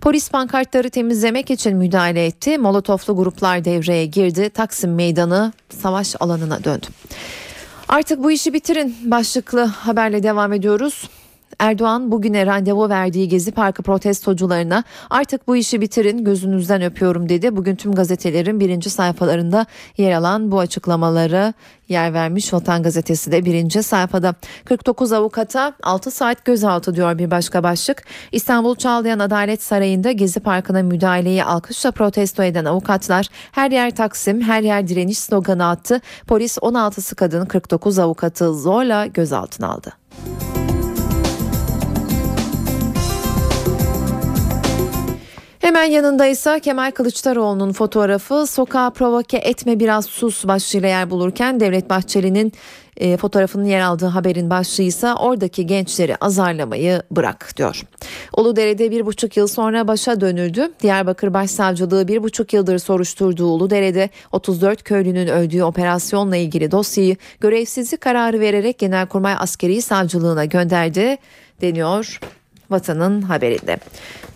[SPEAKER 2] Polis pankartları temizlemek için müdahale etti. Molotoflu gruplar devreye girdi. Taksim meydanı savaş alanına döndü. Artık bu işi bitirin başlıklı haberle devam ediyoruz. Erdoğan bugüne randevu verdiği Gezi Parkı protestocularına artık bu işi bitirin gözünüzden öpüyorum dedi. Bugün tüm gazetelerin birinci sayfalarında yer alan bu açıklamaları yer vermiş Vatan Gazetesi de birinci sayfada. 49 avukata 6 saat gözaltı diyor bir başka başlık. İstanbul Çağlayan Adalet Sarayı'nda Gezi Parkı'na müdahaleyi alkışla protesto eden avukatlar her yer Taksim her yer direniş sloganı attı. Polis 16'sı kadın 49 avukatı zorla gözaltına aldı. Hemen yanında ise Kemal Kılıçdaroğlu'nun fotoğrafı sokağa provoke etme biraz sus başlığıyla yer bulurken Devlet Bahçeli'nin e, fotoğrafının yer aldığı haberin başlığı ise oradaki gençleri azarlamayı bırak diyor. Uludere'de bir buçuk yıl sonra başa dönüldü. Diyarbakır Başsavcılığı bir buçuk yıldır soruşturduğu Uludere'de 34 köylünün öldüğü operasyonla ilgili dosyayı görevsizlik kararı vererek Genelkurmay Askeri Savcılığına gönderdi deniyor Vatanın haberinde.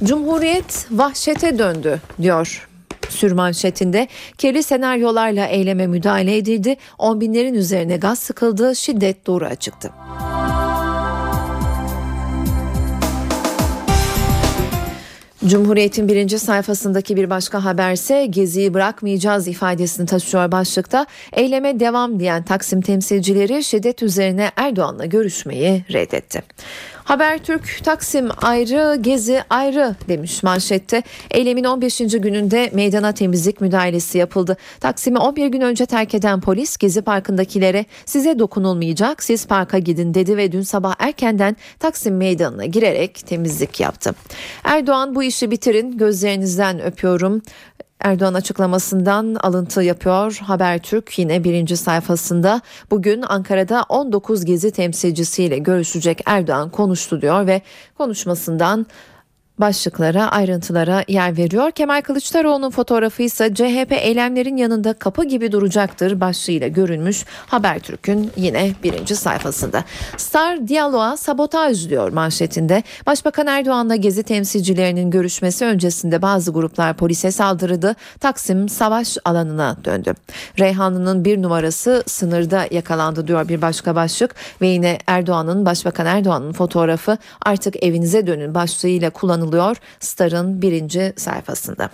[SPEAKER 2] Cumhuriyet vahşete döndü diyor sürmanşetinde kirli senaryolarla eyleme müdahale edildi. On binlerin üzerine gaz sıkıldı, şiddet doğru çıktı. Cumhuriyet'in birinci sayfasındaki bir başka haberse geziyi bırakmayacağız ifadesini taşıyor başlıkta. Eyleme devam diyen Taksim temsilcileri şiddet üzerine Erdoğan'la görüşmeyi reddetti. Habertürk Taksim ayrı, Gezi ayrı demiş manşette. Eylemin 15. gününde meydana temizlik müdahalesi yapıldı. Taksim'i 11 gün önce terk eden polis Gezi Parkı'ndakilere size dokunulmayacak siz parka gidin dedi ve dün sabah erkenden Taksim meydanına girerek temizlik yaptı. Erdoğan bu işi bitirin gözlerinizden öpüyorum. Erdoğan açıklamasından alıntı yapıyor. Habertürk yine birinci sayfasında bugün Ankara'da 19 gezi temsilcisiyle görüşecek Erdoğan konuştu diyor ve konuşmasından başlıklara, ayrıntılara yer veriyor. Kemal Kılıçdaroğlu'nun fotoğrafı ise CHP eylemlerin yanında kapı gibi duracaktır başlığıyla görünmüş Habertürk'ün yine birinci sayfasında. Star diyaloğa sabotaj diyor manşetinde. Başbakan Erdoğan'la gezi temsilcilerinin görüşmesi öncesinde bazı gruplar polise saldırdı. Taksim savaş alanına döndü. Reyhanlı'nın bir numarası sınırda yakalandı diyor bir başka başlık ve yine Erdoğan'ın Başbakan Erdoğan'ın fotoğrafı artık evinize dönün başlığıyla kullanılıyor kullanılıyor Star'ın birinci sayfasında.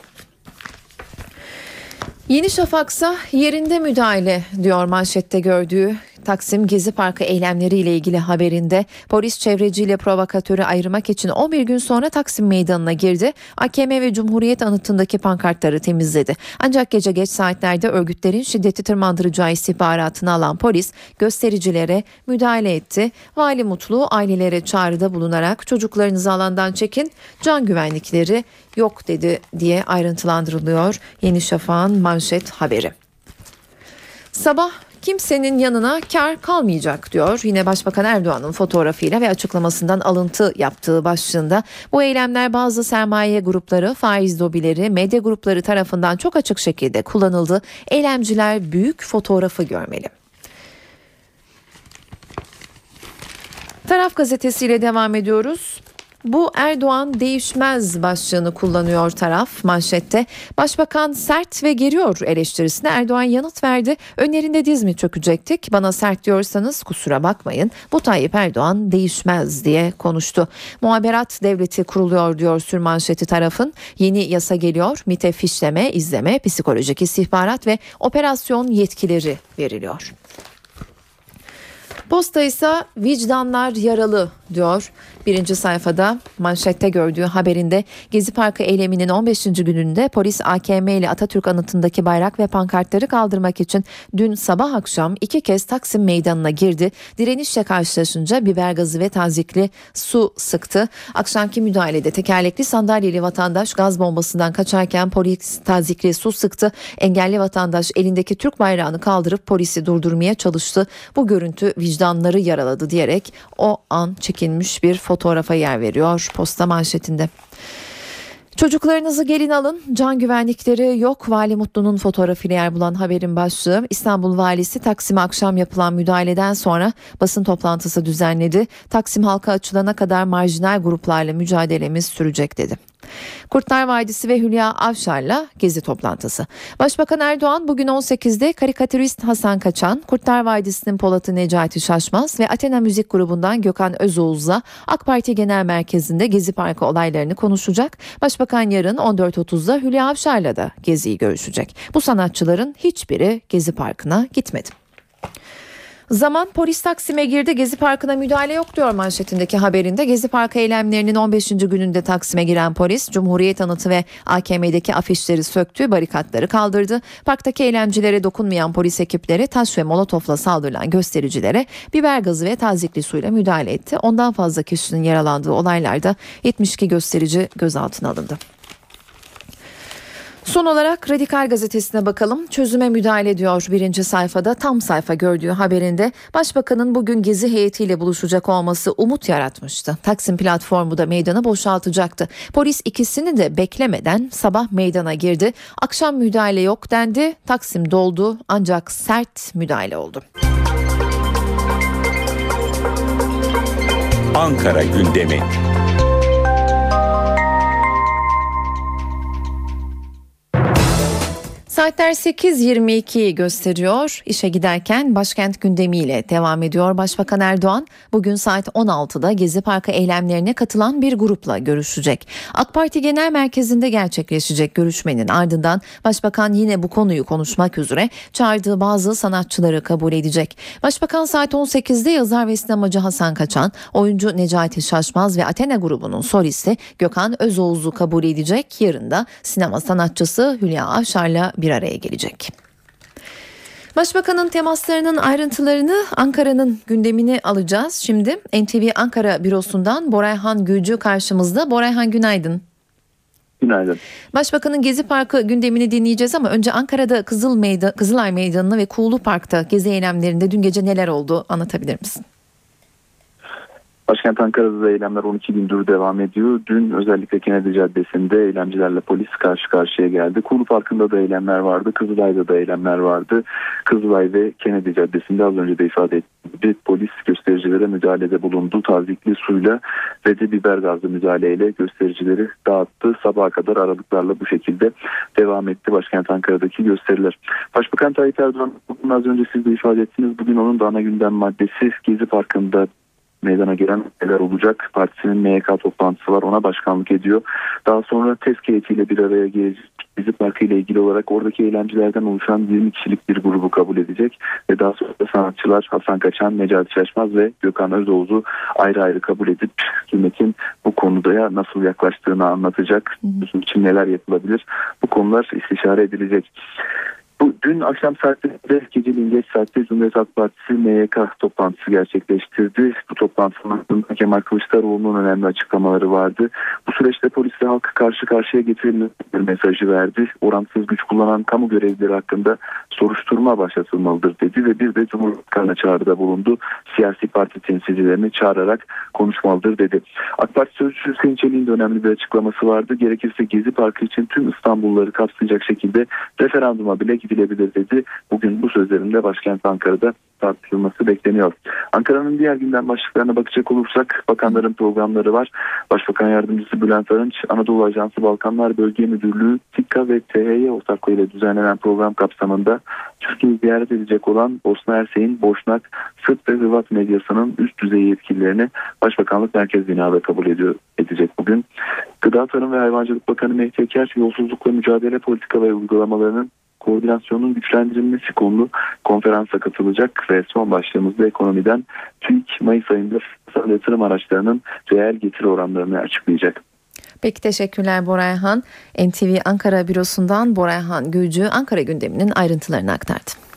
[SPEAKER 2] Yeni Şafak'sa yerinde müdahale diyor manşette gördüğü Taksim Gezi Parkı eylemleriyle ilgili haberinde polis çevreciyle provokatörü ayırmak için 11 gün sonra Taksim Meydanı'na girdi. AKM ve Cumhuriyet anıtındaki pankartları temizledi. Ancak gece geç saatlerde örgütlerin şiddeti tırmandıracağı istihbaratını alan polis göstericilere müdahale etti. Vali Mutlu ailelere çağrıda bulunarak çocuklarınızı alandan çekin can güvenlikleri yok dedi diye ayrıntılandırılıyor Yeni Şafak'ın manşet haberi. Sabah kimsenin yanına kar kalmayacak diyor. Yine Başbakan Erdoğan'ın fotoğrafıyla ve açıklamasından alıntı yaptığı başlığında bu eylemler bazı sermaye grupları, faiz lobileri, medya grupları tarafından çok açık şekilde kullanıldı. Eylemciler büyük fotoğrafı görmeli. Taraf gazetesiyle devam ediyoruz. Bu Erdoğan değişmez başlığını kullanıyor taraf manşette. Başbakan sert ve geriyor eleştirisine Erdoğan yanıt verdi. Önlerinde diz mi çökecektik? Bana sert diyorsanız kusura bakmayın. Bu Tayyip Erdoğan değişmez diye konuştu. Muhaberat devleti kuruluyor diyor sürmanşeti tarafın. Yeni yasa geliyor. MİT'e fişleme, izleme, psikolojik istihbarat ve operasyon yetkileri veriliyor. Posta ise vicdanlar yaralı diyor. Birinci sayfada manşette gördüğü haberinde Gezi Parkı eyleminin 15. gününde polis AKM ile Atatürk anıtındaki bayrak ve pankartları kaldırmak için dün sabah akşam iki kez Taksim meydanına girdi. Direnişle karşılaşınca biber gazı ve tazikli su sıktı. Akşamki müdahalede tekerlekli sandalyeli vatandaş gaz bombasından kaçarken polis tazikli su sıktı. Engelli vatandaş elindeki Türk bayrağını kaldırıp polisi durdurmaya çalıştı. Bu görüntü vicdanları yaraladı diyerek o an çekilmiş bir fotoğrafa yer veriyor posta manşetinde. Çocuklarınızı gelin alın. Can güvenlikleri yok. Vali Mutlu'nun fotoğrafıyla yer bulan haberin başlığı. İstanbul Valisi Taksim'e akşam yapılan müdahaleden sonra basın toplantısı düzenledi. Taksim halka açılana kadar marjinal gruplarla mücadelemiz sürecek dedi. Kurtlar Vadisi ve Hülya Avşar'la gezi toplantısı. Başbakan Erdoğan bugün 18'de karikatürist Hasan Kaçan, Kurtlar Vadisi'nin Polat'ı Necati Şaşmaz ve Athena Müzik grubundan Gökhan Özoğuz'la AK Parti Genel Merkezi'nde Gezi Parkı olaylarını konuşacak. Başbakan yarın 14.30'da Hülya Avşar'la da geziyi görüşecek. Bu sanatçıların hiçbiri Gezi Parkı'na gitmedi. Zaman polis Taksim'e girdi Gezi Parkı'na müdahale yok diyor manşetindeki haberinde. Gezi Parkı eylemlerinin 15. gününde Taksim'e giren polis Cumhuriyet anıtı ve AKM'deki afişleri söktü, barikatları kaldırdı. Parktaki eğlencilere dokunmayan polis ekipleri taş ve molotofla saldırılan göstericilere biber gazı ve tazikli suyla müdahale etti. Ondan fazla kişinin yaralandığı olaylarda 72 gösterici gözaltına alındı. Son olarak Radikal Gazetesi'ne bakalım. Çözüme müdahale ediyor birinci sayfada. Tam sayfa gördüğü haberinde Başbakanın bugün gezi heyetiyle buluşacak olması umut yaratmıştı. Taksim platformu da meydanı boşaltacaktı. Polis ikisini de beklemeden sabah meydana girdi. Akşam müdahale yok dendi. Taksim doldu ancak sert müdahale oldu.
[SPEAKER 10] Ankara gündemi.
[SPEAKER 2] Saatler 8.22'yi gösteriyor. İşe giderken başkent gündemiyle devam ediyor. Başbakan Erdoğan bugün saat 16'da Gezi Parkı eylemlerine katılan bir grupla görüşecek. AK Parti Genel Merkezi'nde gerçekleşecek görüşmenin ardından Başbakan yine bu konuyu konuşmak üzere çağırdığı bazı sanatçıları kabul edecek. Başbakan saat 18'de yazar ve sinemacı Hasan Kaçan, oyuncu Necati Şaşmaz ve Athena grubunun solisti Gökhan Özoğuz'u kabul edecek. Yarın da sinema sanatçısı Hülya Avşar'la bir araya gelecek. Başbakanın temaslarının ayrıntılarını Ankara'nın gündemini alacağız. Şimdi NTV Ankara bürosundan Borayhan Gülcü karşımızda. Borayhan günaydın.
[SPEAKER 14] Günaydın.
[SPEAKER 2] Başbakanın Gezi Parkı gündemini dinleyeceğiz ama önce Ankara'da Kızıl Meydan, Kızılay Meydanı'nda ve Kuğulu Park'ta gezi eylemlerinde dün gece neler oldu anlatabilir misin?
[SPEAKER 14] Başkent Ankara'da da eylemler 12 gündür devam ediyor. Dün özellikle Kennedy Caddesi'nde eylemcilerle polis karşı karşıya geldi. Kulu Parkı'nda da eylemler vardı. Kızılay'da da eylemler vardı. Kızılay ve Kennedy Caddesi'nde az önce de ifade ettiğim polis göstericilere müdahalede bulundu. Tazikli suyla ve de biber gazlı müdahaleyle göstericileri dağıttı. Sabaha kadar aralıklarla bu şekilde devam etti Başkent Ankara'daki gösteriler. Başbakan Tayyip Erdoğan az önce siz de ifade ettiniz. Bugün onun da ana gündem maddesi Gezi Parkı'nda meydana gelen neler olacak. Partisinin MYK toplantısı var ona başkanlık ediyor. Daha sonra TESK heyetiyle bir araya gelecek. Gezi Parkı ile ilgili olarak oradaki eğlencelerden oluşan 20 kişilik bir grubu kabul edecek. Ve daha sonra sanatçılar Hasan Kaçan, Necati Şaşmaz ve Gökhan Özoğuz'u ayrı ayrı kabul edip hükümetin bu konuda nasıl yaklaştığını anlatacak. Bizim için neler yapılabilir bu konular istişare edilecek. Bu dün akşam saatlerinde geceliğin geç saatte Cumhuriyet Halk Partisi MYK toplantısı gerçekleştirdi. Bu toplantının ardından Kemal Kılıçdaroğlu'nun önemli açıklamaları vardı. Bu süreçte polisle halkı karşı karşıya getirilmesi mesajı verdi. Oransız güç kullanan kamu görevlileri hakkında soruşturma başlatılmalıdır dedi ve bir de Cumhurbaşkanı'na çağrıda bulundu. siyasi parti temsilcilerini çağırarak konuşmalıdır dedi. AK Parti sözcüsü Hüseyin Çelik'in de önemli bir açıklaması vardı. Gerekirse Gezi Parkı için tüm İstanbulluları kapsayacak şekilde referanduma bile gidilebilir dedi. Bugün bu sözlerinde başkent Ankara'da tartışılması bekleniyor. Ankara'nın diğer gündem başlıklarına bakacak olursak bakanların programları var. Başbakan Yardımcısı Bülent Arınç, Anadolu Ajansı Balkanlar Bölge Müdürlüğü, TİKKA ve THY ortaklığıyla düzenlenen program kapsamında Türkiye'yi ziyaret edecek olan Bosna Hersey'in Boşnak, Sırp ve Hırvat medyasının üst düzey yetkililerini Başbakanlık Merkez Binada kabul ediyor, edecek bugün. Gıda Tarım ve Hayvancılık Bakanı Mehdi Eker, yolsuzlukla mücadele politika ve uygulamalarının koordinasyonun güçlendirilmesi konulu konferansa katılacak ve son başlığımızda ekonomiden TÜİK Mayıs ayında finansal yatırım araçlarının reel getiri oranlarını açıklayacak.
[SPEAKER 2] Peki teşekkürler Borayhan. NTV Ankara bürosundan Borayhan Gülcü Ankara gündeminin ayrıntılarını aktardı.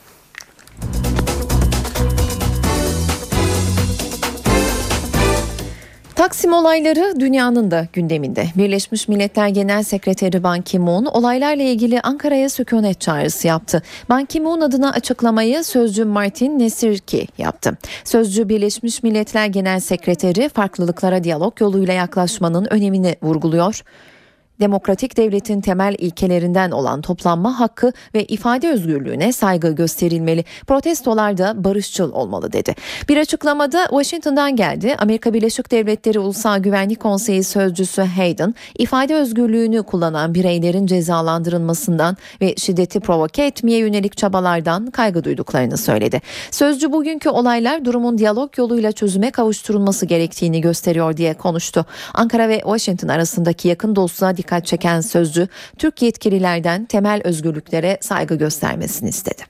[SPEAKER 2] Taksim olayları dünyanın da gündeminde. Birleşmiş Milletler Genel Sekreteri Ban Ki-moon olaylarla ilgili Ankara'ya sükunet çağrısı yaptı. Ban Ki-moon adına açıklamayı sözcü Martin Nesirki yaptı. Sözcü Birleşmiş Milletler Genel Sekreteri farklılıklara diyalog yoluyla yaklaşmanın önemini vurguluyor demokratik devletin temel ilkelerinden olan toplanma hakkı ve ifade özgürlüğüne saygı gösterilmeli. Protestolar da barışçıl olmalı dedi. Bir açıklamada Washington'dan geldi. Amerika Birleşik Devletleri Ulusal Güvenlik Konseyi sözcüsü Hayden, ifade özgürlüğünü kullanan bireylerin cezalandırılmasından ve şiddeti provoke etmeye yönelik çabalardan kaygı duyduklarını söyledi. Sözcü bugünkü olaylar durumun diyalog yoluyla çözüme kavuşturulması gerektiğini gösteriyor diye konuştu. Ankara ve Washington arasındaki yakın dostluğa dikkat çeken sözcü Türk yetkililerden temel özgürlüklere saygı göstermesini istedi.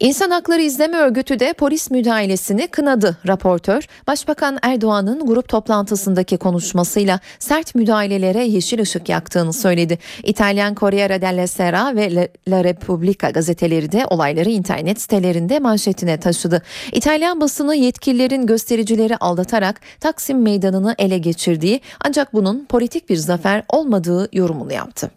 [SPEAKER 2] İnsan Hakları İzleme Örgütü de polis müdahalesini kınadı. Raportör, Başbakan Erdoğan'ın grup toplantısındaki konuşmasıyla sert müdahalelere yeşil ışık yaktığını söyledi. İtalyan Corriere della Sera ve La Repubblica gazeteleri de olayları internet sitelerinde manşetine taşıdı. İtalyan basını yetkililerin göstericileri aldatarak Taksim Meydanı'nı ele geçirdiği ancak bunun politik bir zafer olmadığı yorumunu yaptı.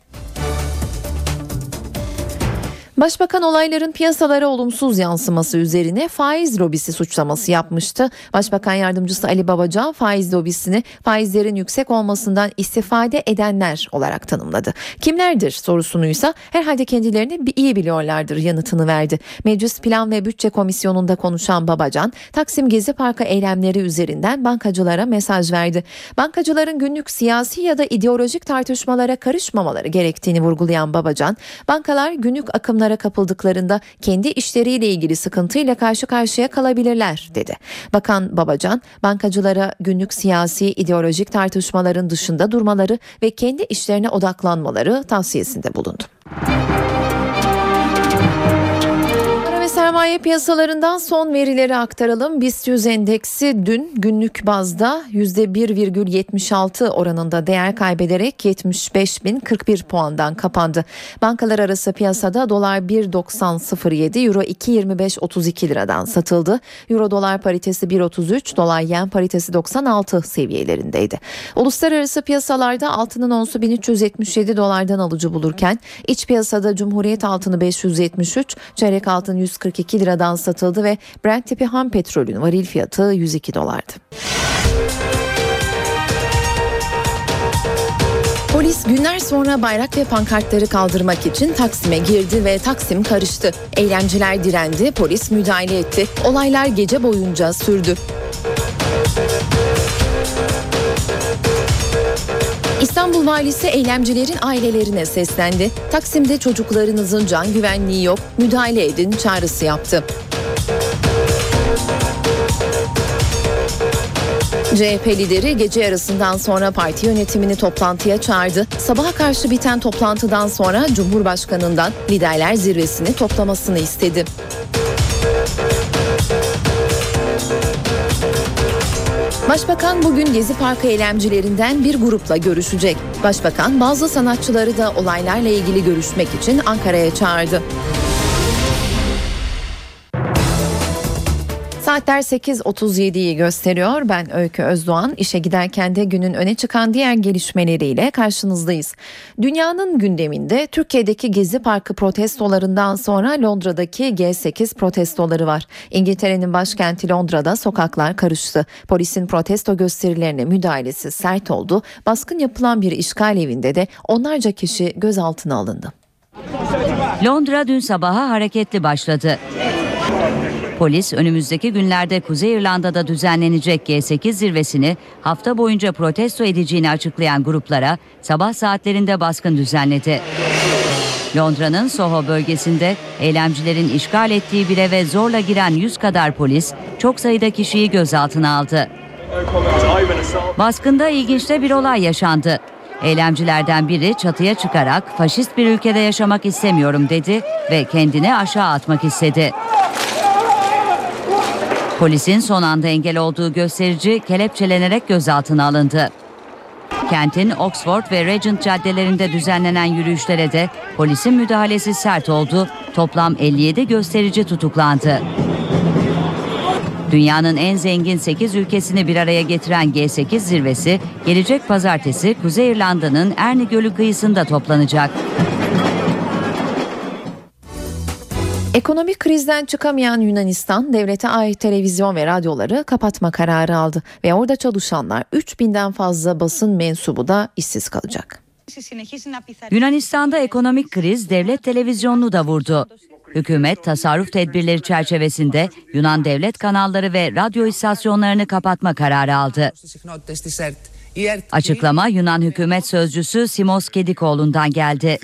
[SPEAKER 2] Başbakan olayların piyasalara olumsuz yansıması üzerine faiz lobisi suçlaması yapmıştı. Başbakan yardımcısı Ali Babacan faiz lobisini faizlerin yüksek olmasından istifade edenler olarak tanımladı. Kimlerdir sorusunuysa herhalde kendilerini iyi biliyorlardır yanıtını verdi. Meclis Plan ve Bütçe Komisyonu'nda konuşan Babacan, Taksim Gezi Parkı eylemleri üzerinden bankacılara mesaj verdi. Bankacıların günlük siyasi ya da ideolojik tartışmalara karışmamaları gerektiğini vurgulayan Babacan, bankalar günlük akımlara kapıldıklarında kendi işleriyle ilgili sıkıntıyla karşı karşıya kalabilirler dedi. Bakan Babacan bankacılara günlük siyasi ideolojik tartışmaların dışında durmaları ve kendi işlerine odaklanmaları tavsiyesinde bulundu. Sermaye piyasalarından son verileri aktaralım. BIST 100 endeksi dün günlük bazda %1,76 oranında değer kaybederek 75.041 puandan kapandı. Bankalar arası piyasada dolar 1.9007, euro 2.2532 liradan satıldı. Euro dolar paritesi 1.33, dolar yen paritesi 96 seviyelerindeydi. Uluslararası piyasalarda altının onsu 1377 dolardan alıcı bulurken iç piyasada Cumhuriyet altını 573, çeyrek altın 140 142 liradan satıldı ve Brent tipi ham petrolün varil fiyatı 102 dolardı. Polis günler sonra bayrak ve pankartları kaldırmak için Taksim'e girdi ve Taksim karıştı. Eylemciler direndi, polis müdahale etti. Olaylar gece boyunca sürdü. İstanbul Valisi eylemcilerin ailelerine seslendi. Taksim'de çocuklarınızın can güvenliği yok, müdahale edin çağrısı yaptı. CHP lideri gece yarısından sonra parti yönetimini toplantıya çağırdı. Sabaha karşı biten toplantıdan sonra Cumhurbaşkanı'ndan liderler zirvesini toplamasını istedi. Başbakan bugün Gezi Parkı eylemcilerinden bir grupla görüşecek. Başbakan bazı sanatçıları da olaylarla ilgili görüşmek için Ankara'ya çağırdı. Saatler 8.37'yi gösteriyor. Ben Öykü Özdoğan. İşe giderken de günün öne çıkan diğer gelişmeleriyle karşınızdayız. Dünyanın gündeminde Türkiye'deki Gezi Parkı protestolarından sonra Londra'daki G8 protestoları var. İngiltere'nin başkenti Londra'da sokaklar karıştı. Polisin protesto gösterilerine müdahalesi sert oldu. Baskın yapılan bir işgal evinde de onlarca kişi gözaltına alındı.
[SPEAKER 15] Londra dün sabaha hareketli başladı. Polis önümüzdeki günlerde Kuzey İrlanda'da düzenlenecek G8 zirvesini hafta boyunca protesto edeceğini açıklayan gruplara sabah saatlerinde baskın düzenledi. Londra'nın Soho bölgesinde eylemcilerin işgal ettiği bir eve zorla giren 100 kadar polis çok sayıda kişiyi gözaltına aldı. Baskında ilginç de bir olay yaşandı. Eylemcilerden biri çatıya çıkarak faşist bir ülkede yaşamak istemiyorum dedi ve kendini aşağı atmak istedi. Polisin son anda engel olduğu gösterici kelepçelenerek gözaltına alındı. Kentin Oxford ve Regent caddelerinde düzenlenen yürüyüşlere de polisin müdahalesi sert oldu. Toplam 57 gösterici tutuklandı. Dünyanın en zengin 8 ülkesini bir araya getiren G8 zirvesi gelecek pazartesi Kuzey İrlanda'nın Erni Gölü kıyısında toplanacak.
[SPEAKER 2] Ekonomik krizden çıkamayan Yunanistan devlete ait televizyon ve radyoları kapatma kararı aldı ve orada çalışanlar 3000'den fazla basın mensubu da işsiz kalacak.
[SPEAKER 15] Yunanistan'da ekonomik kriz devlet televizyonunu da vurdu. Hükümet tasarruf tedbirleri çerçevesinde Yunan devlet kanalları ve radyo istasyonlarını kapatma kararı aldı. Açıklama Yunan hükümet sözcüsü Simos Kedikoğlu'ndan geldi.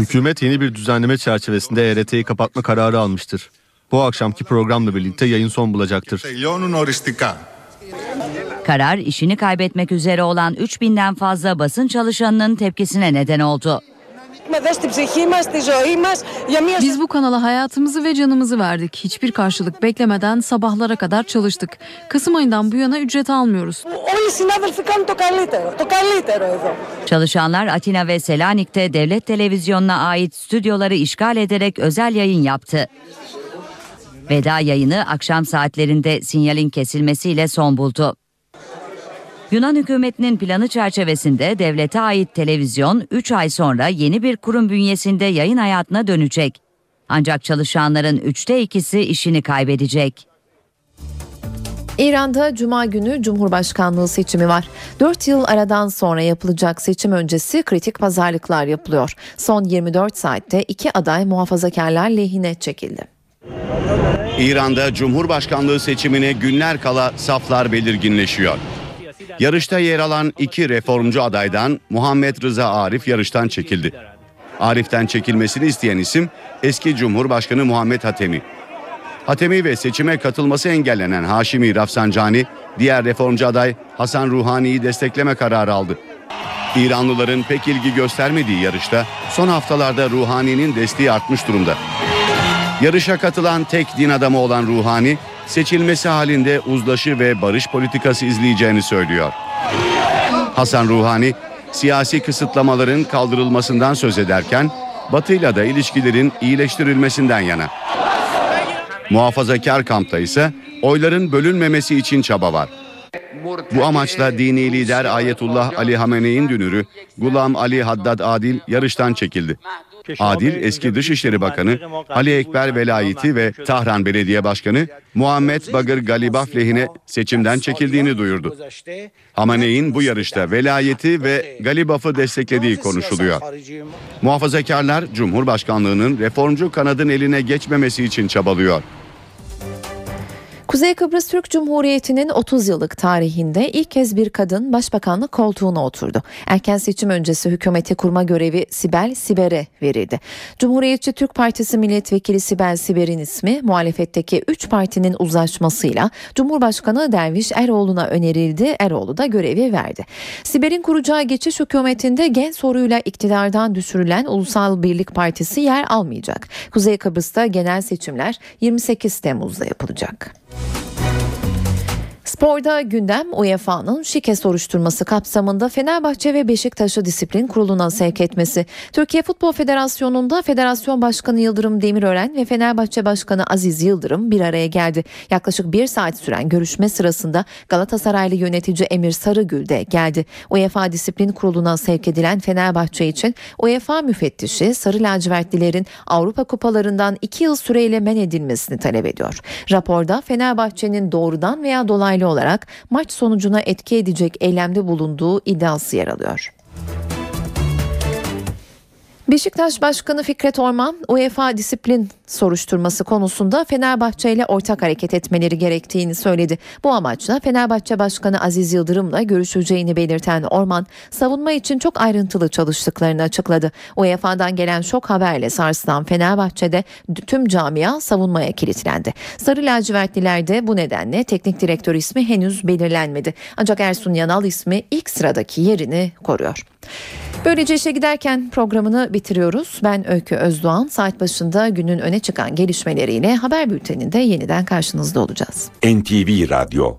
[SPEAKER 16] Hükümet yeni bir düzenleme çerçevesinde ERT'yi kapatma kararı almıştır. Bu akşamki programla birlikte yayın son bulacaktır.
[SPEAKER 15] Karar işini kaybetmek üzere olan 3000'den fazla basın çalışanının tepkisine neden oldu.
[SPEAKER 17] Biz bu kanala hayatımızı ve canımızı verdik. Hiçbir karşılık beklemeden sabahlara kadar çalıştık. Kasım ayından bu yana ücret almıyoruz.
[SPEAKER 15] Çalışanlar Atina ve Selanik'te devlet televizyonuna ait stüdyoları işgal ederek özel yayın yaptı. Veda yayını akşam saatlerinde sinyalin kesilmesiyle son buldu. Yunan hükümetinin planı çerçevesinde devlete ait televizyon 3 ay sonra yeni bir kurum bünyesinde yayın hayatına dönecek. Ancak çalışanların üçte ikisi işini kaybedecek.
[SPEAKER 2] İran'da Cuma günü Cumhurbaşkanlığı seçimi var. 4 yıl aradan sonra yapılacak seçim öncesi kritik pazarlıklar yapılıyor. Son 24 saatte iki aday muhafazakarlar lehine çekildi.
[SPEAKER 13] İran'da Cumhurbaşkanlığı seçimine günler kala saflar belirginleşiyor. Yarışta yer alan iki reformcu adaydan Muhammed Rıza Arif yarıştan çekildi. Arif'ten çekilmesini isteyen isim eski Cumhurbaşkanı Muhammed Hatemi. Hatemi ve seçime katılması engellenen Haşimi Rafsancani diğer reformcu aday Hasan Ruhani'yi destekleme kararı aldı. İranlıların pek ilgi göstermediği yarışta son haftalarda Ruhani'nin desteği artmış durumda. Yarışa katılan tek din adamı olan Ruhani seçilmesi halinde uzlaşı ve barış politikası izleyeceğini söylüyor. Hasan Ruhani siyasi kısıtlamaların kaldırılmasından söz ederken Batı'yla da ilişkilerin iyileştirilmesinden yana. Muhafazakar kampta ise oyların bölünmemesi için çaba var. Bu amaçla dini lider Ayetullah Ali Hamene'in dünürü Gulam Ali Haddad Adil yarıştan çekildi. Adil eski Dışişleri Bakanı Ali Ekber Velayeti ve Tahran Belediye Başkanı Muhammed Bagır Galibaf lehine seçimden çekildiğini duyurdu. Hamene'in bu yarışta velayeti ve Galibaf'ı desteklediği konuşuluyor. Muhafazakarlar Cumhurbaşkanlığının reformcu kanadın eline geçmemesi için çabalıyor.
[SPEAKER 2] Kuzey Kıbrıs Türk Cumhuriyeti'nin 30 yıllık tarihinde ilk kez bir kadın başbakanlık koltuğuna oturdu. Erken seçim öncesi hükümeti kurma görevi Sibel Siber'e verildi. Cumhuriyetçi Türk Partisi milletvekili Sibel Siber'in ismi muhalefetteki 3 partinin uzlaşmasıyla Cumhurbaşkanı Derviş Eroğlu'na önerildi. Eroğlu da görevi verdi. Siber'in kuracağı geçiş hükümetinde gen soruyla iktidardan düşürülen Ulusal Birlik Partisi yer almayacak. Kuzey Kıbrıs'ta genel seçimler 28 Temmuz'da yapılacak. Sporda gündem UEFA'nın şike soruşturması kapsamında Fenerbahçe ve Beşiktaş'ı disiplin kuruluna sevk etmesi. Türkiye Futbol Federasyonu'nda Federasyon Başkanı Yıldırım Demirören ve Fenerbahçe Başkanı Aziz Yıldırım bir araya geldi. Yaklaşık bir saat süren görüşme sırasında Galatasaraylı yönetici Emir Sarıgül de geldi. UEFA Disiplin Kurulu'na sevk edilen Fenerbahçe için UEFA müfettişi Sarı lacivertlilerin Avrupa kupalarından iki yıl süreyle men edilmesini talep ediyor. Raporda Fenerbahçe'nin doğrudan veya dolaylı olarak maç sonucuna etki edecek eylemde bulunduğu iddiası yer alıyor. Beşiktaş Başkanı Fikret Orman, UEFA disiplin soruşturması konusunda Fenerbahçe ile ortak hareket etmeleri gerektiğini söyledi. Bu amaçla Fenerbahçe Başkanı Aziz Yıldırım'la görüşeceğini belirten Orman, savunma için çok ayrıntılı çalıştıklarını açıkladı. UEFA'dan gelen şok haberle sarsılan Fenerbahçe'de tüm camia savunmaya kilitlendi. Sarı lacivertliler de bu nedenle teknik direktör ismi henüz belirlenmedi. Ancak Ersun Yanal ismi ilk sıradaki yerini koruyor. Böylece işe giderken programını bitiriyoruz. Ben Öykü Özdoğan. Saat başında günün öne çıkan gelişmeleriyle haber bülteninde yeniden karşınızda olacağız.
[SPEAKER 18] NTV Radyo